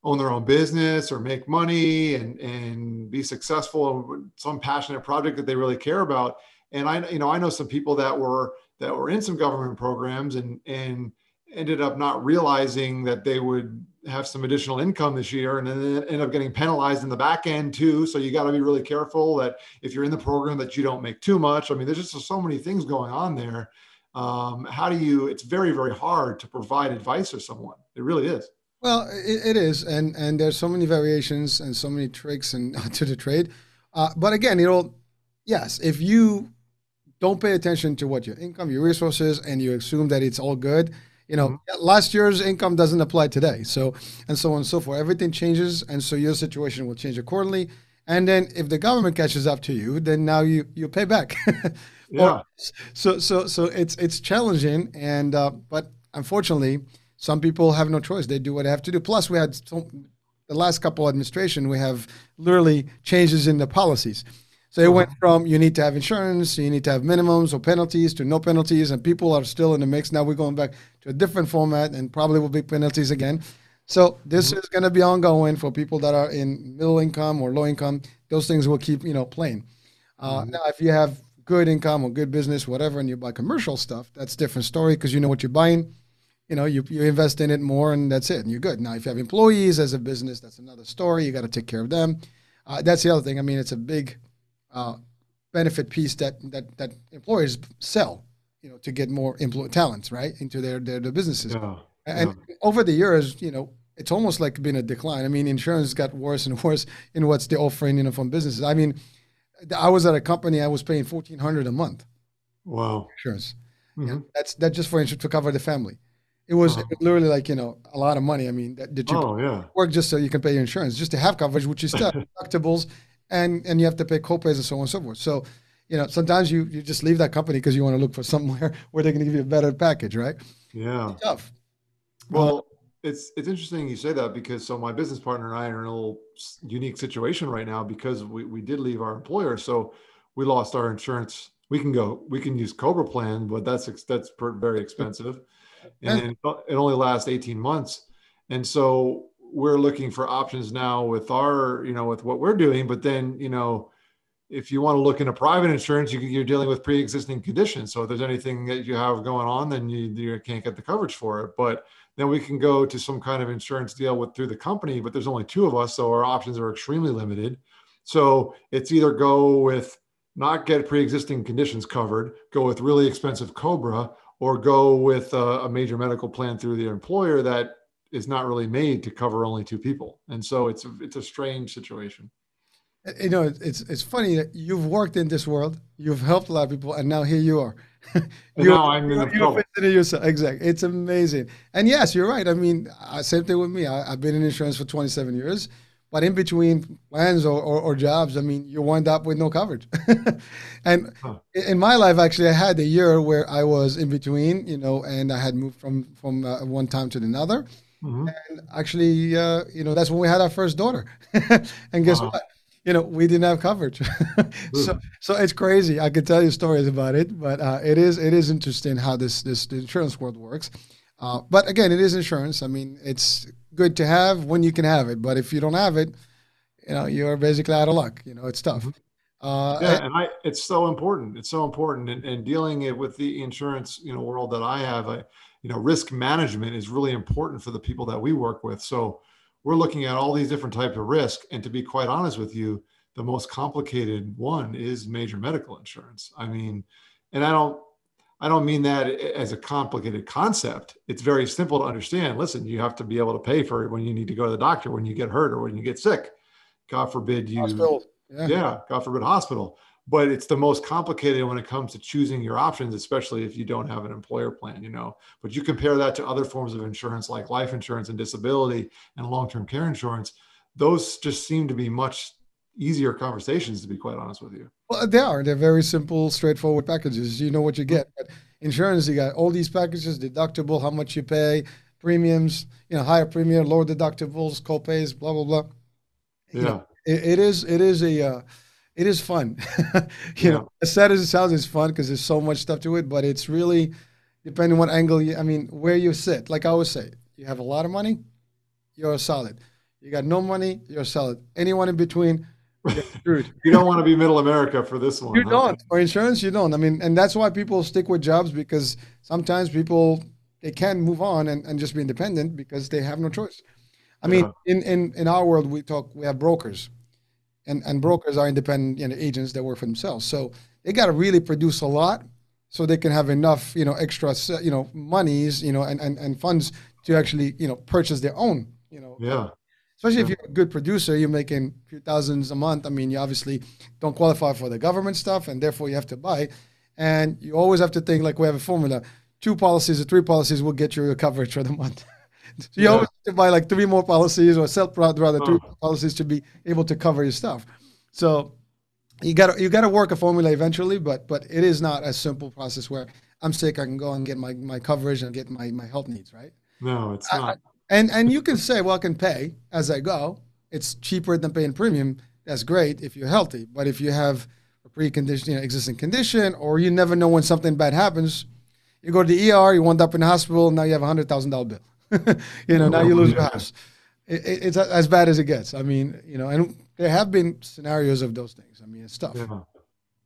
own their own business or make money and and be successful in some passionate project that they really care about. And I, you know, I know some people that were that were in some government programs and and ended up not realizing that they would have some additional income this year and then end up getting penalized in the back end too. So you got to be really careful that if you're in the program that you don't make too much. I mean, there's just so many things going on there. Um, how do you? It's very very hard to provide advice to someone. It really is. Well, it, it is, and and there's so many variations and so many tricks and (laughs) to the trade. Uh, but again, you know, yes, if you don't pay attention to what your income, your resources, and you assume that it's all good, you know, last year's income doesn't apply today. So and so on and so forth. Everything changes, and so your situation will change accordingly. And then if the government catches up to you, then now you you pay back. (laughs) Yeah. so so so it's it's challenging, and uh, but unfortunately, some people have no choice. They do what they have to do. Plus, we had so, the last couple administration, we have literally changes in the policies. So it went from you need to have insurance, you need to have minimums or penalties to no penalties, and people are still in the mix. Now we're going back to a different format, and probably will be penalties again. So this is going to be ongoing for people that are in middle income or low income. Those things will keep you know playing. Uh, mm-hmm. Now, if you have good income or good business, whatever, and you buy commercial stuff, that's different story because you know what you're buying. You know, you, you invest in it more and that's it, and you're good. Now, if you have employees as a business, that's another story. You got to take care of them. Uh, that's the other thing. I mean, it's a big uh, benefit piece that, that that employers sell, you know, to get more employee talents right into their their, their businesses. Yeah, and yeah. over the years, you know, it's almost like been a decline. I mean, insurance got worse and (laughs) worse in what's the offering, you know, from businesses. I mean, I was at a company I was paying fourteen hundred a month. Wow. Insurance. Mm-hmm. Yeah, that's that just for insurance to cover the family. It was, uh-huh. literally like you know a lot of money. I mean, did you oh, yeah. work just so you can pay your insurance, just to have coverage, which is still (laughs) deductibles, and and you have to pay copays and so on and so forth. So, you know, sometimes you you just leave that company because you want to look for somewhere (laughs) where they're going to give you a better package, right? Yeah. It's tough. Well, it's it's interesting you say that because so my business partner and I are in a little unique situation right now because we, we did leave our employer, so we lost our insurance. We can go, we can use Cobra plan, but that's that's very expensive, and it only lasts eighteen months, and so we're looking for options now with our you know with what we're doing. But then you know, if you want to look into private insurance, you, you're dealing with pre-existing conditions. So if there's anything that you have going on, then you you can't get the coverage for it, but then we can go to some kind of insurance deal with through the company, but there's only two of us, so our options are extremely limited. So it's either go with not get pre-existing conditions covered, go with really expensive Cobra, or go with a, a major medical plan through the employer that is not really made to cover only two people. And so it's a, it's a strange situation. You know, it's it's funny that you've worked in this world, you've helped a lot of people, and now here you are you, now I'm in the trouble. Yourself. Exactly. It's amazing. And yes, you're right. I mean, uh, same thing with me. I, have been in insurance for 27 years, but in between plans or, or, or jobs, I mean, you wind up with no coverage. (laughs) and huh. in my life, actually, I had a year where I was in between, you know, and I had moved from from uh, one time to another. Mm-hmm. And actually, uh, you know, that's when we had our first daughter. (laughs) and guess what? You know, we didn't have coverage. (laughs) so, so it's crazy. I could tell you stories about it, but uh, it is it is interesting how this this the insurance world works. Uh, but again, it is insurance. I mean, it's good to have when you can have it, but if you don't have it, you know, you're basically out of luck. You know, it's tough. Mm-hmm. Uh, yeah, and I, it's so important. It's so important, and, and dealing it with the insurance, you know, world that I have, I, you know, risk management is really important for the people that we work with. So we're looking at all these different types of risk. And to be quite honest with you, the most complicated one is major medical insurance. I mean, and I don't I don't mean that as a complicated concept. It's very simple to understand. Listen, you have to be able to pay for it when you need to go to the doctor, when you get hurt, or when you get sick. God forbid you. Hospital. Yeah. yeah. God forbid hospital but it's the most complicated when it comes to choosing your options especially if you don't have an employer plan you know? But you compare that to other forms of insurance like life insurance and disability and long-term care insurance those just seem to be much easier conversations to be quite honest with you. Well they are. They're very simple straightforward packages. You know what you get. But insurance you got all these packages deductible how much you pay premiums you know higher premium lower deductibles co-pays blah blah blah. Yeah. You know, it, it is it is a uh, it is fun. (laughs) you yeah. know, as sad as it sounds, it's fun because there's so much stuff to it. But it's really depending what angle you. I mean, where you sit. Like I always say, you have a lot of money, you're solid. You got no money, you're solid. Anyone in between, (laughs) you don't want to be middle America for this one. You huh? don't. For insurance, you don't. I mean, and that's why people stick with jobs because sometimes people they can't move on and, and just be independent because they have no choice. I mean, yeah. in, in in our world, we talk we have brokers and, and brokers are independent you know, agents that work for themselves. So they got to really produce a lot so they can have enough, you know, extra, you know, monies, you know, and, and, and funds to actually, you know, purchase their own, you know. Yeah. Especially yeah. if you're a good producer, you're making a few thousands a month. I mean, you obviously don't qualify for the government stuff, and therefore you have to buy. And you always have to think like we have a formula: two policies or three policies will get you your coverage for the month. (laughs) so you yeah. always have to buy like three more policies or sell rather two oh. policies to be able to cover your stuff. So you got to you got to work a formula eventually, but but it is not a simple process where I'm sick, I can go and get my, my coverage and get my, my health needs, right? No, it's not. And and you can say, well, I can pay as I go. It's cheaper than paying premium. That's great if you're healthy. But if you have a precondition, you know, existing condition, or you never know when something bad happens, you go to the ER, you wind up in the hospital, now you have a hundred thousand dollar bill. (laughs) you know, now you lose your house. It, it, it's as bad as it gets. I mean, you know, and there have been scenarios of those things. I mean, it's tough. Yeah.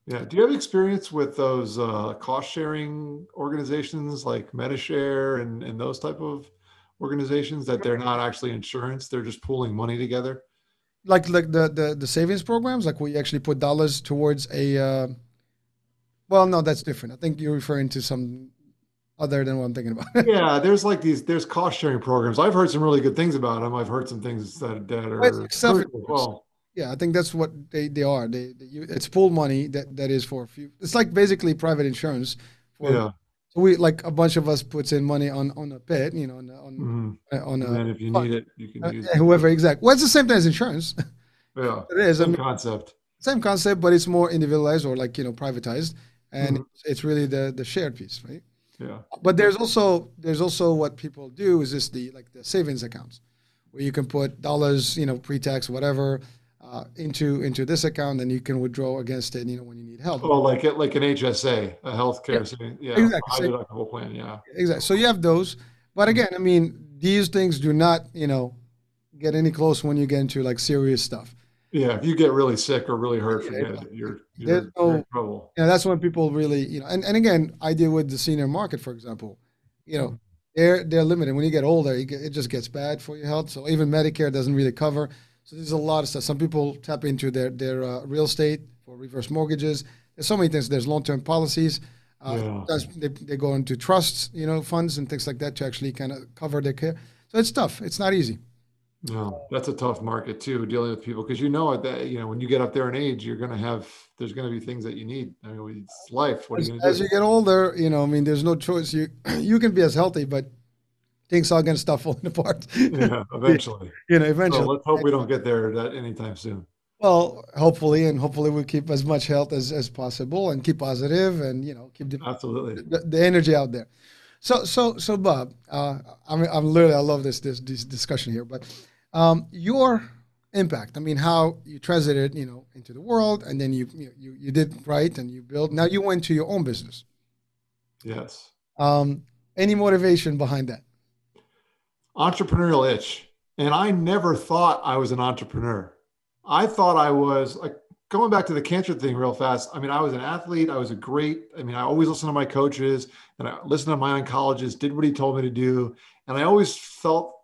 Yeah. Do you have experience with those uh, cost sharing organizations like Medi-Share and, and those type of organizations that they're not actually insurance, they're just pooling money together? Like like the the, the savings programs, like we actually put dollars towards a. Uh, well, no, that's different. I think you're referring to some other than what I'm thinking about. (laughs) yeah, there's like these there's cost sharing programs. I've heard some really good things about them. I've heard some things that that are well. Yeah, I think that's what they, they are. They, they it's pooled money that, that is for a few. It's like basically private insurance. For, yeah. So we like a bunch of us puts in money on on a pit, you know, on on mm-hmm. Uh, on and a. And if you need it, you can uh, use it. Whoever exactly. Well, it's the same thing as insurance. (laughs) Yeah. (laughs) it is. Same I mean, concept. Same concept, but it's more individualized or like you know privatized, and mm-hmm. it's, it's really the the shared piece, right? Yeah. But there's also there's also what people do is this the like the savings accounts, where you can put dollars, you know, pre-tax, whatever, uh, into into this account, and you can withdraw against it, you know, when you need help. Oh, like it, like an HSA, a healthcare, yeah, yeah exactly. high deductible plan, yeah. Exactly. So you have those, but again, I mean, these things do not, you know, get any close when you get into like serious stuff. Yeah, if you get really sick or really hurt, forget it. You're, you're, no, in trouble. Yeah, that's when people really, you know, and, and again, I deal with the senior market, for example. You know, they're they're limited. When you get older, you get, it just gets bad for your health. So even Medicare doesn't really cover. So there's a lot of stuff. Some people tap into their their uh, real estate for reverse mortgages. There's so many things. There's long term policies. Uh, yeah. they, they go into trusts, you know, funds and things like that to actually kind of cover their care. So it's tough. It's not easy. No, that's a tough market too, dealing with people because you know that you know when you get up there in age, you're going to have there's going to be things that you need. I mean, it's life. What are you going to do? As you get older, you know, I mean, there's no choice. You (clears throat) you can be as healthy, but things are going to start (laughs) falling apart. yeah, eventually. (laughs) you know, eventually. So let's hope we don't get there that anytime soon. Well, hopefully, and hopefully we keep as much health as, as possible and keep positive and you know keep the, absolutely the, the energy out there. So so so Bob, uh, I'm I'm literally I love this this, this discussion here, but um, your impact. I mean, how you transited, you know, into the world, and then you you you, you did right, and you built. Now you went to your own business. Yes. Um, any motivation behind that? Entrepreneurial itch, and I never thought I was an entrepreneur. I thought I was like going back to the cancer thing real fast. I mean, I was an athlete. I was a great. I mean, I always listened to my coaches, and I listened to my oncologist. Did what he told me to do, and I always felt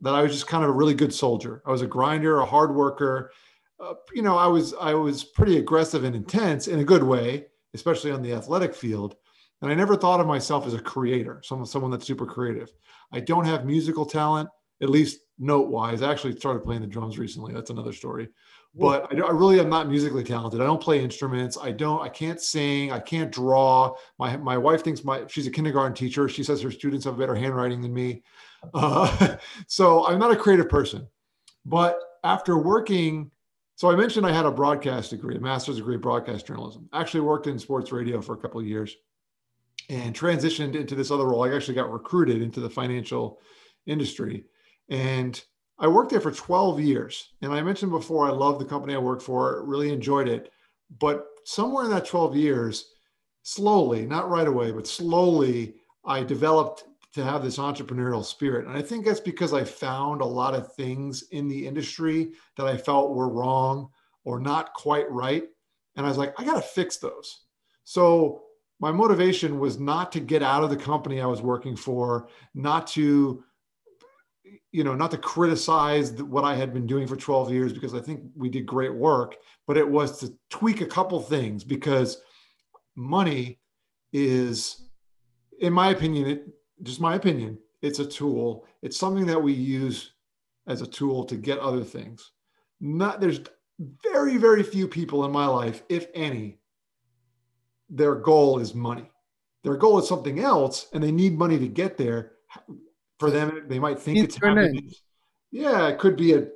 that I was just kind of a really good soldier. I was a grinder, a hard worker. Uh, you know, I was I was pretty aggressive and intense in a good way, especially on the athletic field. And I never thought of myself as a creator, someone someone that's super creative. I don't have musical talent, at least note wise. I actually started playing the drums recently. That's another story. But I, I, really am not musically talented. I don't play instruments. I don't. I can't sing. I can't draw. My my wife thinks my she's a kindergarten teacher. She says her students have better handwriting than me. Uh, (laughs) so I'm not a creative person. But after working, so I mentioned I had a broadcast degree, a master's degree in broadcast journalism. Actually worked in sports radio for a couple of years and transitioned into this other role. I actually got recruited into the financial industry. And I worked there for 12 years. And I mentioned before, I loved the company I worked for, really enjoyed it. But somewhere in that 12 years, slowly, not right away, but slowly, I developed to have this entrepreneurial spirit. And I think that's because I found a lot of things in the industry that I felt were wrong or not quite right. And I was like, I got to fix those. So my motivation was not to get out of the company I was working for, not to, you know, not to criticize what I had been doing for 12 years because I think we did great work, but it was to tweak a couple things because money is, in my opinion, it, just my opinion, it's a tool. It's something that we use as a tool to get other things. Not there's very, very few people in my life, if any, their goal is money. Their goal is something else, and they need money to get there. For them, they might think it's happiness. Yeah, it could be a,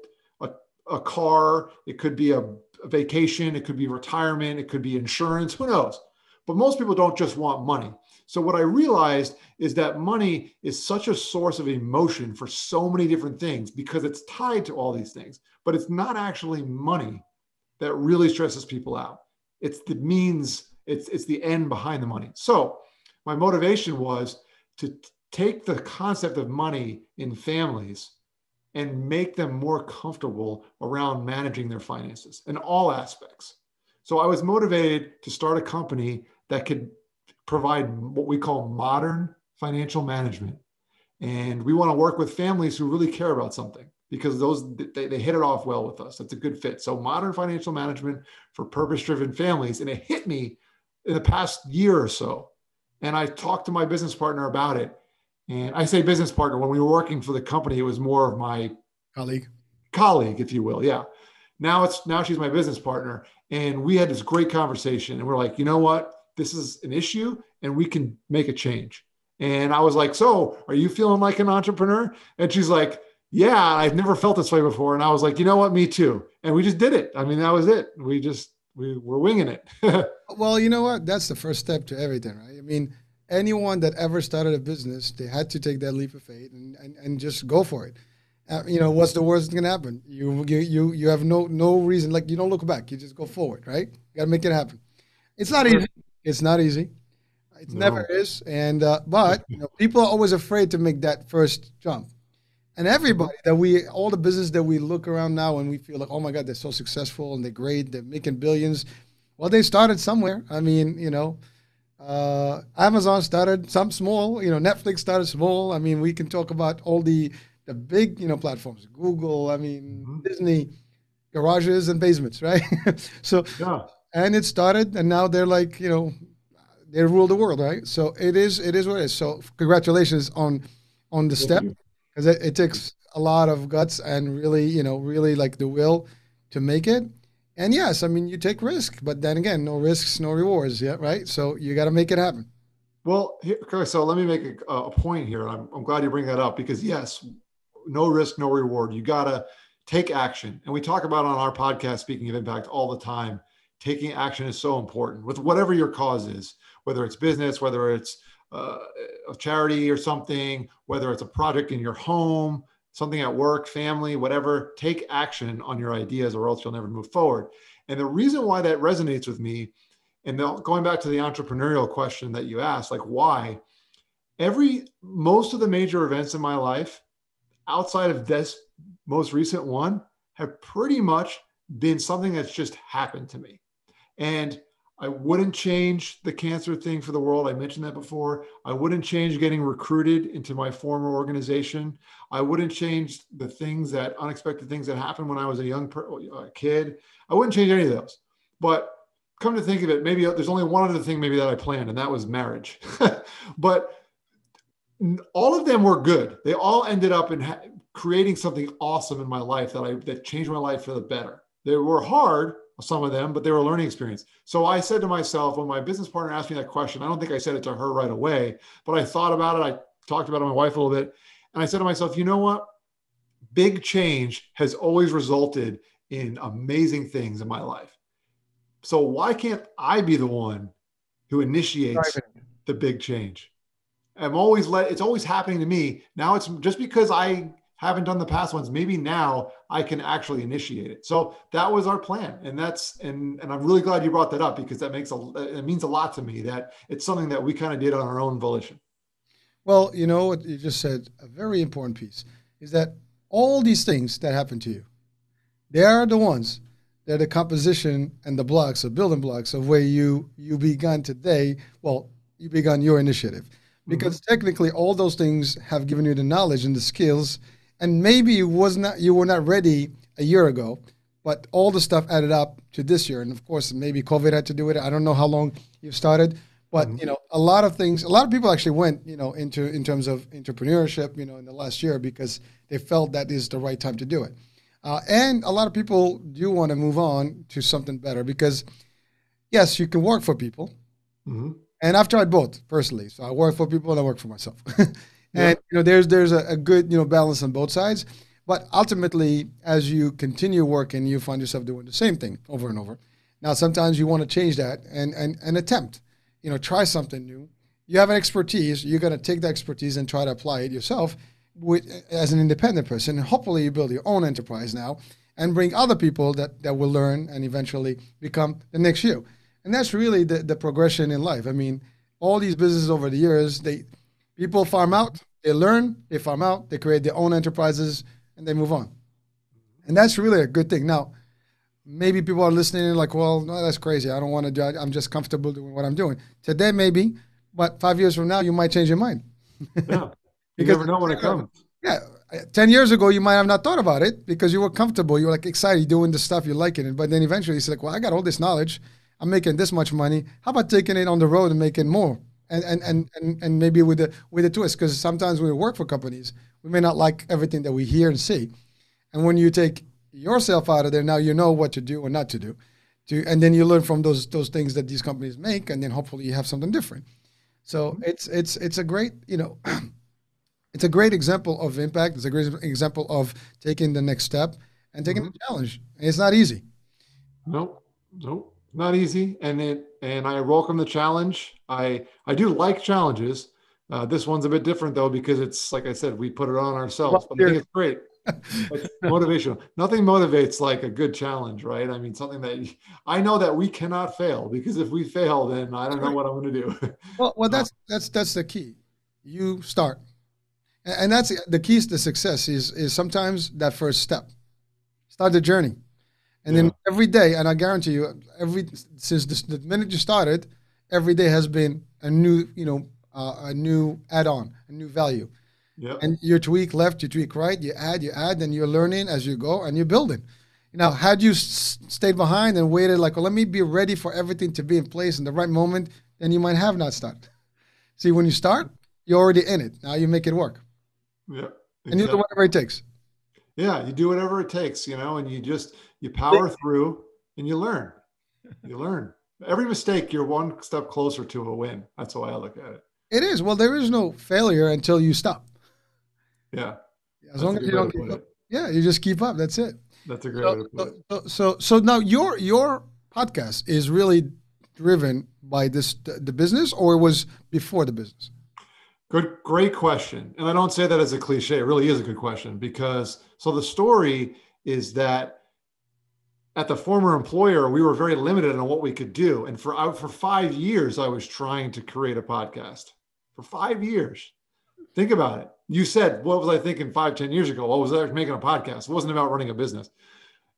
a, a car, it could be a, a vacation, it could be retirement, it could be insurance, who knows? But most people don't just want money. So what I realized is that money is such a source of emotion for so many different things because it's tied to all these things, but it's not actually money that really stresses people out. It's the means, it's, it's the end behind the money. So my motivation was to take the concept of money in families and make them more comfortable around managing their finances in all aspects. So I was motivated to start a company that could provide what we call modern financial management. And we want to work with families who really care about something because those they, they hit it off well with us. That's a good fit. So modern financial management for purpose-driven families. And it hit me in the past year or so. And I talked to my business partner about it. And I say business partner, when we were working for the company, it was more of my colleague, colleague, if you will. Yeah. Now it's now she's my business partner. And we had this great conversation. And we're like, you know what? This is an issue and we can make a change. And I was like, So are you feeling like an entrepreneur? And she's like, Yeah, I've never felt this way before. And I was like, You know what? Me too. And we just did it. I mean, that was it. We just, we were winging it. (laughs) well, you know what? That's the first step to everything, right? I mean, anyone that ever started a business, they had to take that leap of faith and, and, and just go for it. Uh, you know, what's the worst that's gonna happen? You, you you you have no no reason, like you don't look back. You just go forward, right? You gotta make it happen. It's not easy. It's not easy. It no. never is. And uh, but you know, people are always afraid to make that first jump. And everybody that we, all the business that we look around now and we feel like, oh my God, they're so successful and they're great, they're making billions. Well, they started somewhere. I mean, you know, uh, Amazon started some small. You know, Netflix started small. I mean, we can talk about all the the big, you know, platforms. Google. I mean, mm-hmm. Disney, garages and basements, (laughs) right? (laughs) so, yeah. and it started, and now they're like, you know, they rule the world, right? So it is, it is what it is. So congratulations on on the Thank step because it, it takes a lot of guts and really, you know, really like the will to make it. And yes, I mean, you take risk, but then again, no risks, no rewards. Yeah, right. So you got to make it happen. Well, here, so let me make a, a point here. I'm, I'm glad you bring that up because yes, no risk, no reward. You got to take action. And we talk about on our podcast, speaking of impact, all the time. Taking action is so important with whatever your cause is, whether it's business, whether it's uh, a charity or something, whether it's a project in your home, something at work, family, whatever, take action on your ideas or else you'll never move forward. And the reason why that resonates with me, and going back to the entrepreneurial question that you asked, like why, every most of the major events in my life, outside of this most recent one, have pretty much been something that's just happened to me. And I wouldn't change the cancer thing for the world. I mentioned that before. I wouldn't change getting recruited into my former organization. I wouldn't change the things that unexpected things that happened when I was a young per, kid. I wouldn't change any of those. But come to think of it, maybe there's only one other thing maybe that I planned, and that was marriage. (laughs) but all of them were good. They all ended up in ha- creating something awesome in my life that I that changed my life for the better. They were hard, some of them, but they were a learning experience. So I said to myself, when my business partner asked me that question, I don't think I said it to her right away, but I thought about it. I talked about it with my wife a little bit. And I said to myself, you know what? Big change has always resulted in amazing things in my life. So why can't I be the one who initiates the big change? I'm always let it's always happening to me. Now it's just because I haven't done the past ones maybe now i can actually initiate it so that was our plan and that's and and i'm really glad you brought that up because that makes a it means a lot to me that it's something that we kind of did on our own volition well you know what you just said a very important piece is that all these things that happen to you they are the ones that the composition and the blocks the building blocks of where you you begun today well you begun your initiative because mm-hmm. technically all those things have given you the knowledge and the skills and maybe you was not you were not ready a year ago, but all the stuff added up to this year, and of course maybe COVID had to do with it. I don't know how long you started, but mm-hmm. you know a lot of things. A lot of people actually went you know into in terms of entrepreneurship, you know, in the last year because they felt that is the right time to do it. Uh, and a lot of people do want to move on to something better because, yes, you can work for people. Mm-hmm. And I've tried both personally. So I work for people and I work for myself. (laughs) And you know, there's there's a, a, good you know balance on both sides. But ultimately, as you continue working, you find yourself doing the same thing over and over. Now, sometimes you want to change that and and, and attempt, you know, try something new. You have an expertise. You're going to take the expertise and try to apply it yourself with, as an independent person. And hopefully, you build your own enterprise now and bring other people that, that will learn and eventually become the next you. And that's really the, the progression in life. I mean, all these businesses over the years, they People farm out, they learn, they farm out, they create their own enterprises, and they move on. And that's really a good thing. Now, maybe people are listening and like, well, no, that's crazy. I don't want to judge. I'm just comfortable doing what I'm doing today, maybe, but five years from now, you might change your mind. Yeah, you (laughs) never know when it uh, comes. Yeah, uh, ten years ago, you might have not thought about it because you were comfortable. You were like excited, you're doing the stuff, you're liking it. But then eventually, you said, like, well, I got all this knowledge. I'm making this much money. How about taking it on the road and making more? And and and and, and maybe with the with a twist, because sometimes when we work for companies, we may not like everything that we hear and see. And when you take yourself out of there, now you know what to do or not to do. To, and then you learn from those those things that these companies make, and then hopefully you have something different. So it's it's it's a great you know (clears throat) it's a great example of impact. It's a great example of taking the next step and taking mm-hmm. the challenge. And it's not easy. Nope, nope, not easy. And it and I welcome the challenge. I I do like challenges. Uh, this one's a bit different though because it's like I said, we put it on ourselves. Well, but I think it's great. Motivational. Nothing motivates like a good challenge, right? I mean, something that I know that we cannot fail because if we fail, then I don't know what I'm going to do. well, well, that's that's that's the key. You start, and that's the keys to success. Is is sometimes that first step. Start the journey, and yeah. then every day, and I guarantee you, every since the, the minute you started, every day has been a new, you know, uh, a new add-on, a new value. Yep. And you tweak left, you tweak right, you add, you add, and you're learning as you go and you're building. Now, had you s- stayed behind and waited, like, well, let me be ready for everything to be in place in the right moment, then you might have not started. See, when you start, you're already in it. Now you make it work. Yeah. Exactly. And you do whatever it takes. Yeah, you do whatever it takes, you know, and you just you power through and you learn. You learn. Every mistake, you're one step closer to a win. That's the way I look at it. It is. Well, there is no failure until you stop. Yeah. As That's long as you don't keep up. Yeah, you just keep up. That's it. That's a great so, way to put it. So, so, so now your your podcast is really driven by this the business, or was before the business? Good, great question. And I don't say that as a cliche. It really is a good question because so the story is that at the former employer, we were very limited on what we could do. And for out for five years, I was trying to create a podcast. For five years. Think about it you said, what was I thinking five, ten years ago? What was I making a podcast? It wasn't about running a business.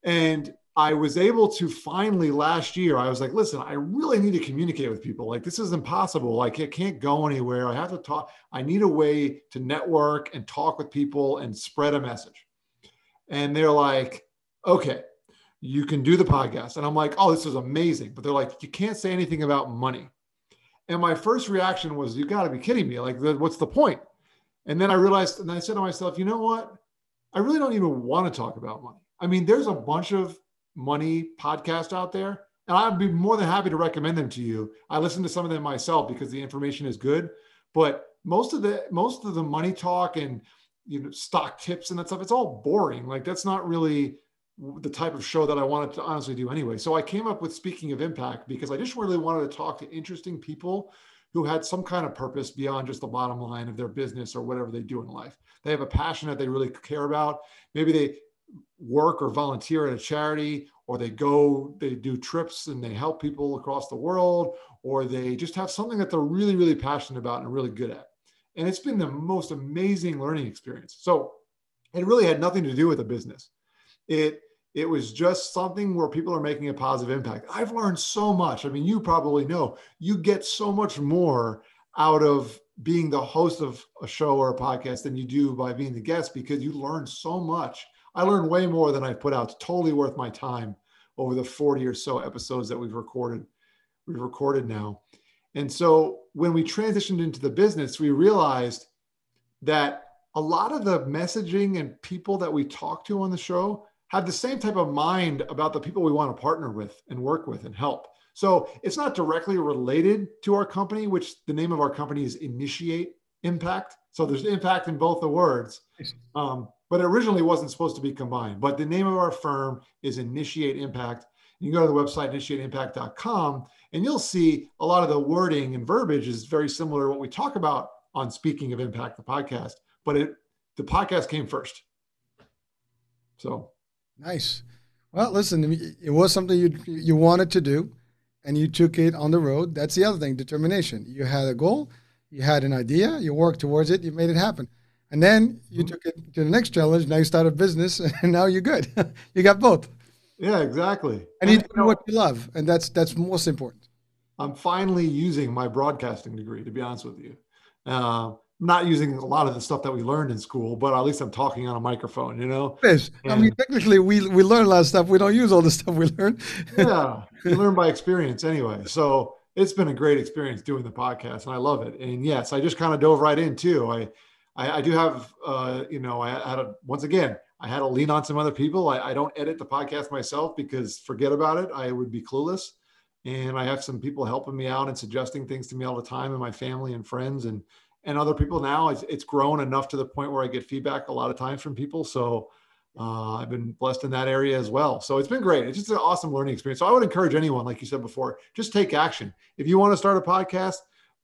And I was able to finally last year, I was like, listen, I really need to communicate with people. Like, this is impossible. Like, I can't go anywhere. I have to talk. I need a way to network and talk with people and spread a message. And they're like, okay, you can do the podcast. And I'm like, oh, this is amazing. But they're like, you can't say anything about money. And my first reaction was, you got to be kidding me. Like, what's the point? And then I realized, and I said to myself, you know what? I really don't even want to talk about money. I mean, there's a bunch of money podcasts out there, and I'd be more than happy to recommend them to you. I listen to some of them myself because the information is good, but most of the most of the money talk and you know stock tips and that stuff, it's all boring. Like that's not really the type of show that I wanted to honestly do anyway. So I came up with Speaking of Impact because I just really wanted to talk to interesting people who had some kind of purpose beyond just the bottom line of their business or whatever they do in life. They have a passion that they really care about. Maybe they work or volunteer at a charity, or they go, they do trips and they help people across the world, or they just have something that they're really, really passionate about and really good at. And it's been the most amazing learning experience. So it really had nothing to do with the business. It it was just something where people are making a positive impact. I've learned so much. I mean, you probably know you get so much more out of being the host of a show or a podcast than you do by being the guest because you learn so much. I learned way more than I've put out. It's totally worth my time over the 40 or so episodes that we've recorded. We've recorded now. And so when we transitioned into the business, we realized that a lot of the messaging and people that we talk to on the show have the same type of mind about the people we want to partner with and work with and help. So it's not directly related to our company, which the name of our company is Initiate Impact. So there's impact in both the words, um, but it originally wasn't supposed to be combined. But the name of our firm is Initiate Impact. You can go to the website initiateimpact.com and you'll see a lot of the wording and verbiage is very similar to what we talk about on Speaking of Impact, the podcast. But it the podcast came first. So Nice. Well, listen, it was something you you wanted to do, and you took it on the road. That's the other thing, determination. You had a goal, you had an idea, you worked towards it, you made it happen, and then you mm-hmm. took it to the next challenge. Now you start a business, (laughs) and now you're good. (laughs) you got both. Yeah, exactly. And, you do what you love, and that's that's most important. I'm finally using my broadcasting degree, to be honest with you. Uh, not using a lot of the stuff that we learned in school, but at least I'm talking on a microphone, you know? Yes. I mean, technically, we, we learn a lot of stuff. We don't use all the (laughs) stuff we learn. yeah. You learn by experience anyway. So it's been a great experience doing the podcast and I love it. And yes, I just kind of dove right in too. I, I, I do have, uh, you know, I had a, once again, I had to lean on some other people. I, I don't edit the podcast myself because forget about it. I would be clueless. And I have some people helping me out and suggesting things to me all the time and my family and friends and, and other people now it's, it's grown enough to the point where I get feedback a lot of times from people. So uh, I've been blessed in that area as well. So it's been great. It's just an awesome learning experience. So I would encourage anyone, like you said before, just take action. If you want to start a podcast,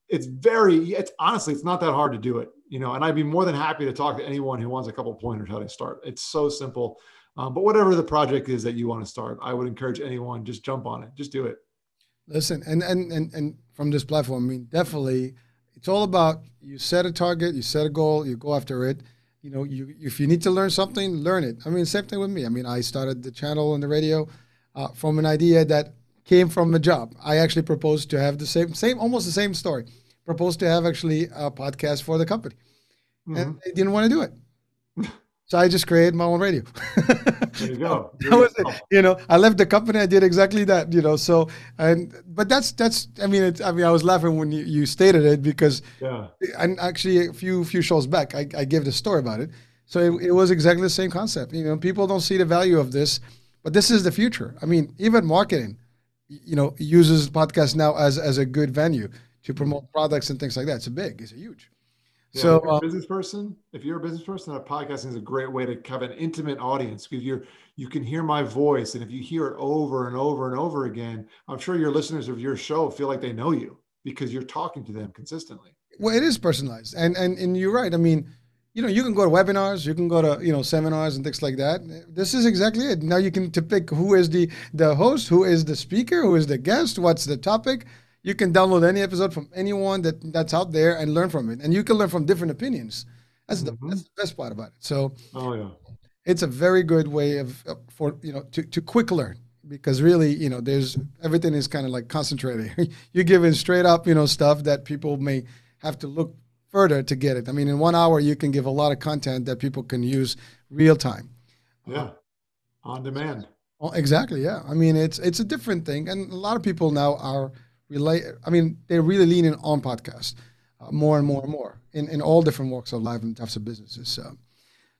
it's very, it's honestly, it's not that hard to do it, you know, and I'd be more than happy to talk to anyone who wants a couple pointers how to start. It's so simple. Um, but whatever the project is that you want to start, I would encourage anyone, just jump on it, just do it. Listen, and, and, and, and from this platform, I mean, definitely it's all about you set a target, you set a goal, you go after it. You know, you if you need to learn something, learn it. I mean, same thing with me. I mean, I started the channel on the radio uh, from an idea that came from a job. I actually proposed to have the same, same, almost the same story. Proposed to have actually a podcast for the company, mm-hmm. and they didn't want to do it. So I just created my own radio. there you (laughs) go. There that was go. it. You know, I left the company. I did exactly that. You know, so and but that's that's. I mean, it's, I mean, I was laughing when you, you stated it because yeah. And actually, a few few shows back, I, I gave the story about it. So it, it was exactly the same concept. You know, people don't see the value of this, but this is the future. I mean, even marketing, you know, uses podcasts now as as a good venue to promote products and things like that. It's big. It's a huge. Yeah, so, if you're a uh, business person, if you're a business person, a podcasting is a great way to have an intimate audience because you're you can hear my voice, and if you hear it over and over and over again, I'm sure your listeners of your show feel like they know you because you're talking to them consistently. Well, it is personalized, and and and you're right. I mean, you know, you can go to webinars, you can go to you know seminars and things like that. This is exactly it. Now you can to pick who is the the host, who is the speaker, who is the guest, what's the topic you can download any episode from anyone that that's out there and learn from it, and you can learn from different opinions. That's the, mm-hmm. that's the best part about it. So, oh yeah, it's a very good way of for you know to to quick learn because really you know there's everything is kind of like concentrated. (laughs) You're giving straight up you know stuff that people may have to look further to get it. I mean, in one hour you can give a lot of content that people can use real time. Yeah, on demand. Oh, exactly. Yeah. I mean, it's it's a different thing, and a lot of people now are relate. I mean, they're really leaning on podcasts uh, more and more and more in, in all different walks of life and types of businesses. So,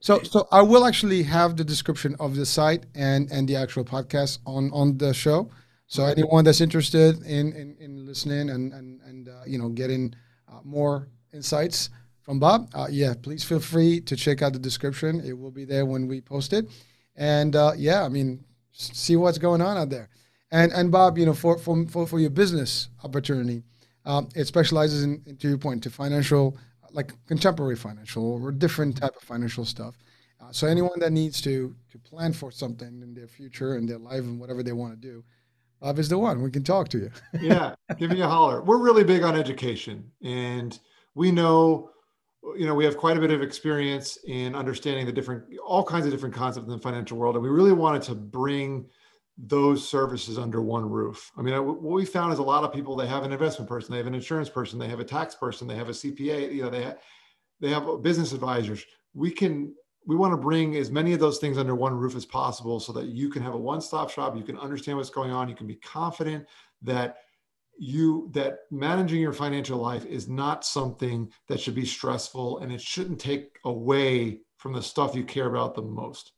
so, so I will actually have the description of the site and and the actual podcast on on the show. So anyone that's interested in in, in listening and and and uh, you know getting uh, more insights from Bob, uh, yeah, please feel free to check out the description. It will be there when we post it. And uh, yeah, I mean, see what's going on out there. And and Bob, you know, for for for, for your business opportunity, um, it specializes in, to your point, to financial, like contemporary financial or different type of financial stuff. Uh, so anyone that needs to to plan for something in their future and their life and whatever they want to do, Bob is the one. We can talk to you. (laughs) yeah, give me a holler. We're really big on education, and we know you know we have quite a bit of experience in understanding the different all kinds of different concepts in the financial world and we really wanted to bring those services under one roof. I mean, what we found is a lot of people they have an investment person, they have an insurance person, they have a tax person, they have a CPA, you know, they have, they have business advisors. We can we want to bring as many of those things under one roof as possible so that you can have a one-stop shop, you can understand what's going on, you can be confident that you that managing your financial life is not something that should be stressful and it shouldn't take away from the stuff you care about the most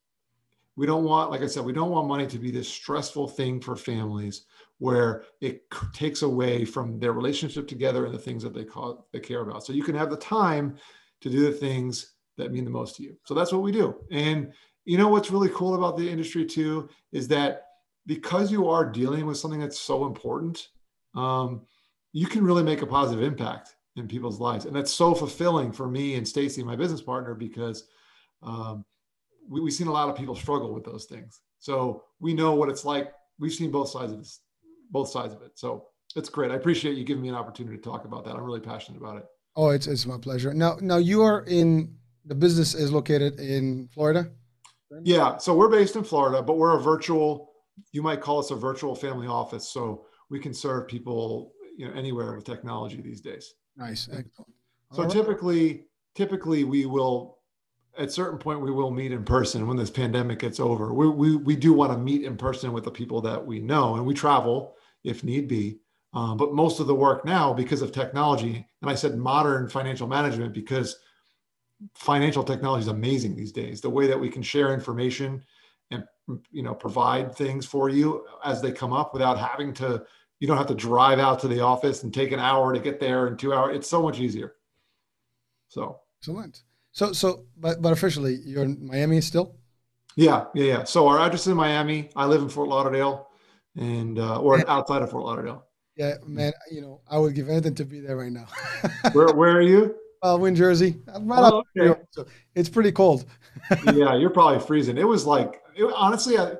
we don't want like i said we don't want money to be this stressful thing for families where it takes away from their relationship together and the things that they call they care about. So you can have the time to do the things that mean the most to you. So that's what we do. And you know what's really cool about the industry too is that because you are dealing with something that's so important um, you can really make a positive impact in people's lives. And that's so fulfilling for me and stacy my business partner because um, we, we've seen a lot of people struggle with those things. So we know what it's like. We've seen both sides of this, both sides of it. So it's great. I appreciate you giving me an opportunity to talk about that. I'm really passionate about it. Oh, it's it's my pleasure. Now, now you are in the business is located in Florida. Yeah, so we're based in Florida, but we're a virtual you might call us a virtual family office. So we can serve people, you know, anywhere with technology these days. Nice. Excellent. So typically, typically we will, at certain point, we will meet in person when this pandemic gets over. We, we, we do want to meet in person with the people that we know and we travel if need be. Um, but most of the work now, because of technology, and I said modern financial management because financial technology is amazing these days. The way that we can share information and you know provide things for you as they come up without having to you don't have to drive out to the office and take an hour to get there and two hours. It's so much easier. So excellent. So so but but officially you're in Miami still? Yeah, yeah, yeah. So our address is in Miami. I live in Fort Lauderdale and uh, or outside of Fort Lauderdale. Yeah, man. You know, I would give anything to be there right now. (laughs) where Where are you? Uh, Win Jersey. Right oh, okay. so it's pretty cold. (laughs) yeah, you're probably freezing. It was like, it, honestly, I,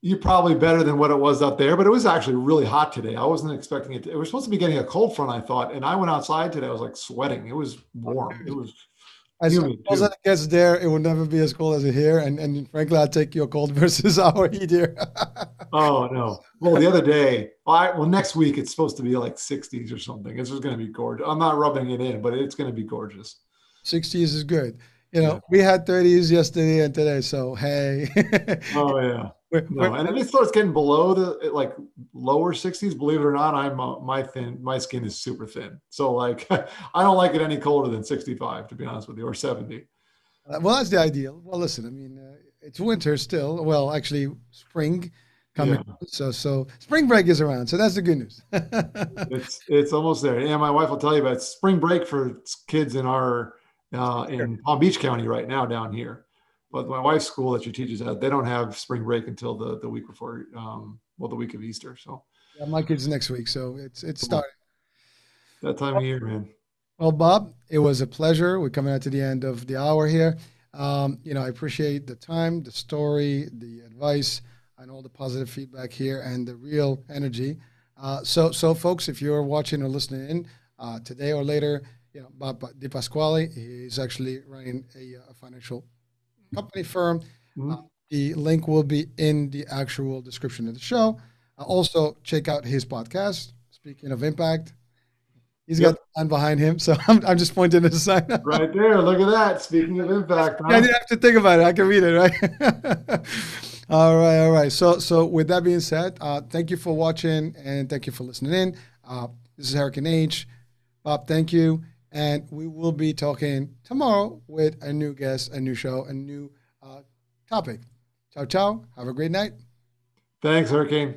you're probably better than what it was up there, but it was actually really hot today. I wasn't expecting it. To, it was supposed to be getting a cold front, I thought, and I went outside today. I was like sweating. It was warm. It was I suppose that it gets there, it will never be as cold as it here. And and frankly, I'll take your cold (laughs) versus our heat here. oh no! Well, the other day, I, well, next week it's supposed to be like 60s or something. It's just going to be gorgeous. I'm not rubbing it in, but it's going to be gorgeous. 60s is good. You know, yeah. we had 30s yesterday and today, so hey. (laughs) oh yeah. We're, no, we're, and if it starts getting below the like lower 60s, believe it or not, I'm uh, my thin my skin is super thin. So like (laughs) I don't like it any colder than 65 to be honest with you or 70. Uh, well, that's the ideal. Well, listen, I mean, uh, it's winter still. Well, actually, spring coming. Yeah. So so spring break is around. So that's the good news. (laughs) it's it's almost there. Yeah, my wife will tell you about spring break for kids in our uh, in Palm Beach County right now down here. But my wife's school that she teaches at, they don't have spring break until the, the week before, um, well, the week of Easter. So yeah, my kids next week, so it's it's starting. That time of year, man. Well, Bob, it was a pleasure. We're coming out to the end of the hour here. Um, you know, I appreciate the time, the story, the advice, and all the positive feedback here, and the real energy. Uh, so, so folks, if you're watching or listening in uh, today or later, you know, Bob De Pasquale, he's actually running a, a financial company firm. Mm-hmm. Uh, the link will be in the actual description of the show. Uh, also, check out his podcast. Speaking of impact, he's yep. got one behind him, (laughs) so I'm, I'm just pointing at the sign. right there. Look at that. Speaking of impact, huh? I didn't have to think about it. I can read it, right? (laughs) all right, all right. So, so with that being said, uh, thank you for watching and thank you for listening in. Uh, this is Hurricane H. Bob, thank you. And we will be talking tomorrow with a new guest, a new show, a new uh, topic. Ciao, ciao. Have a great night. Thanks, Hurricane.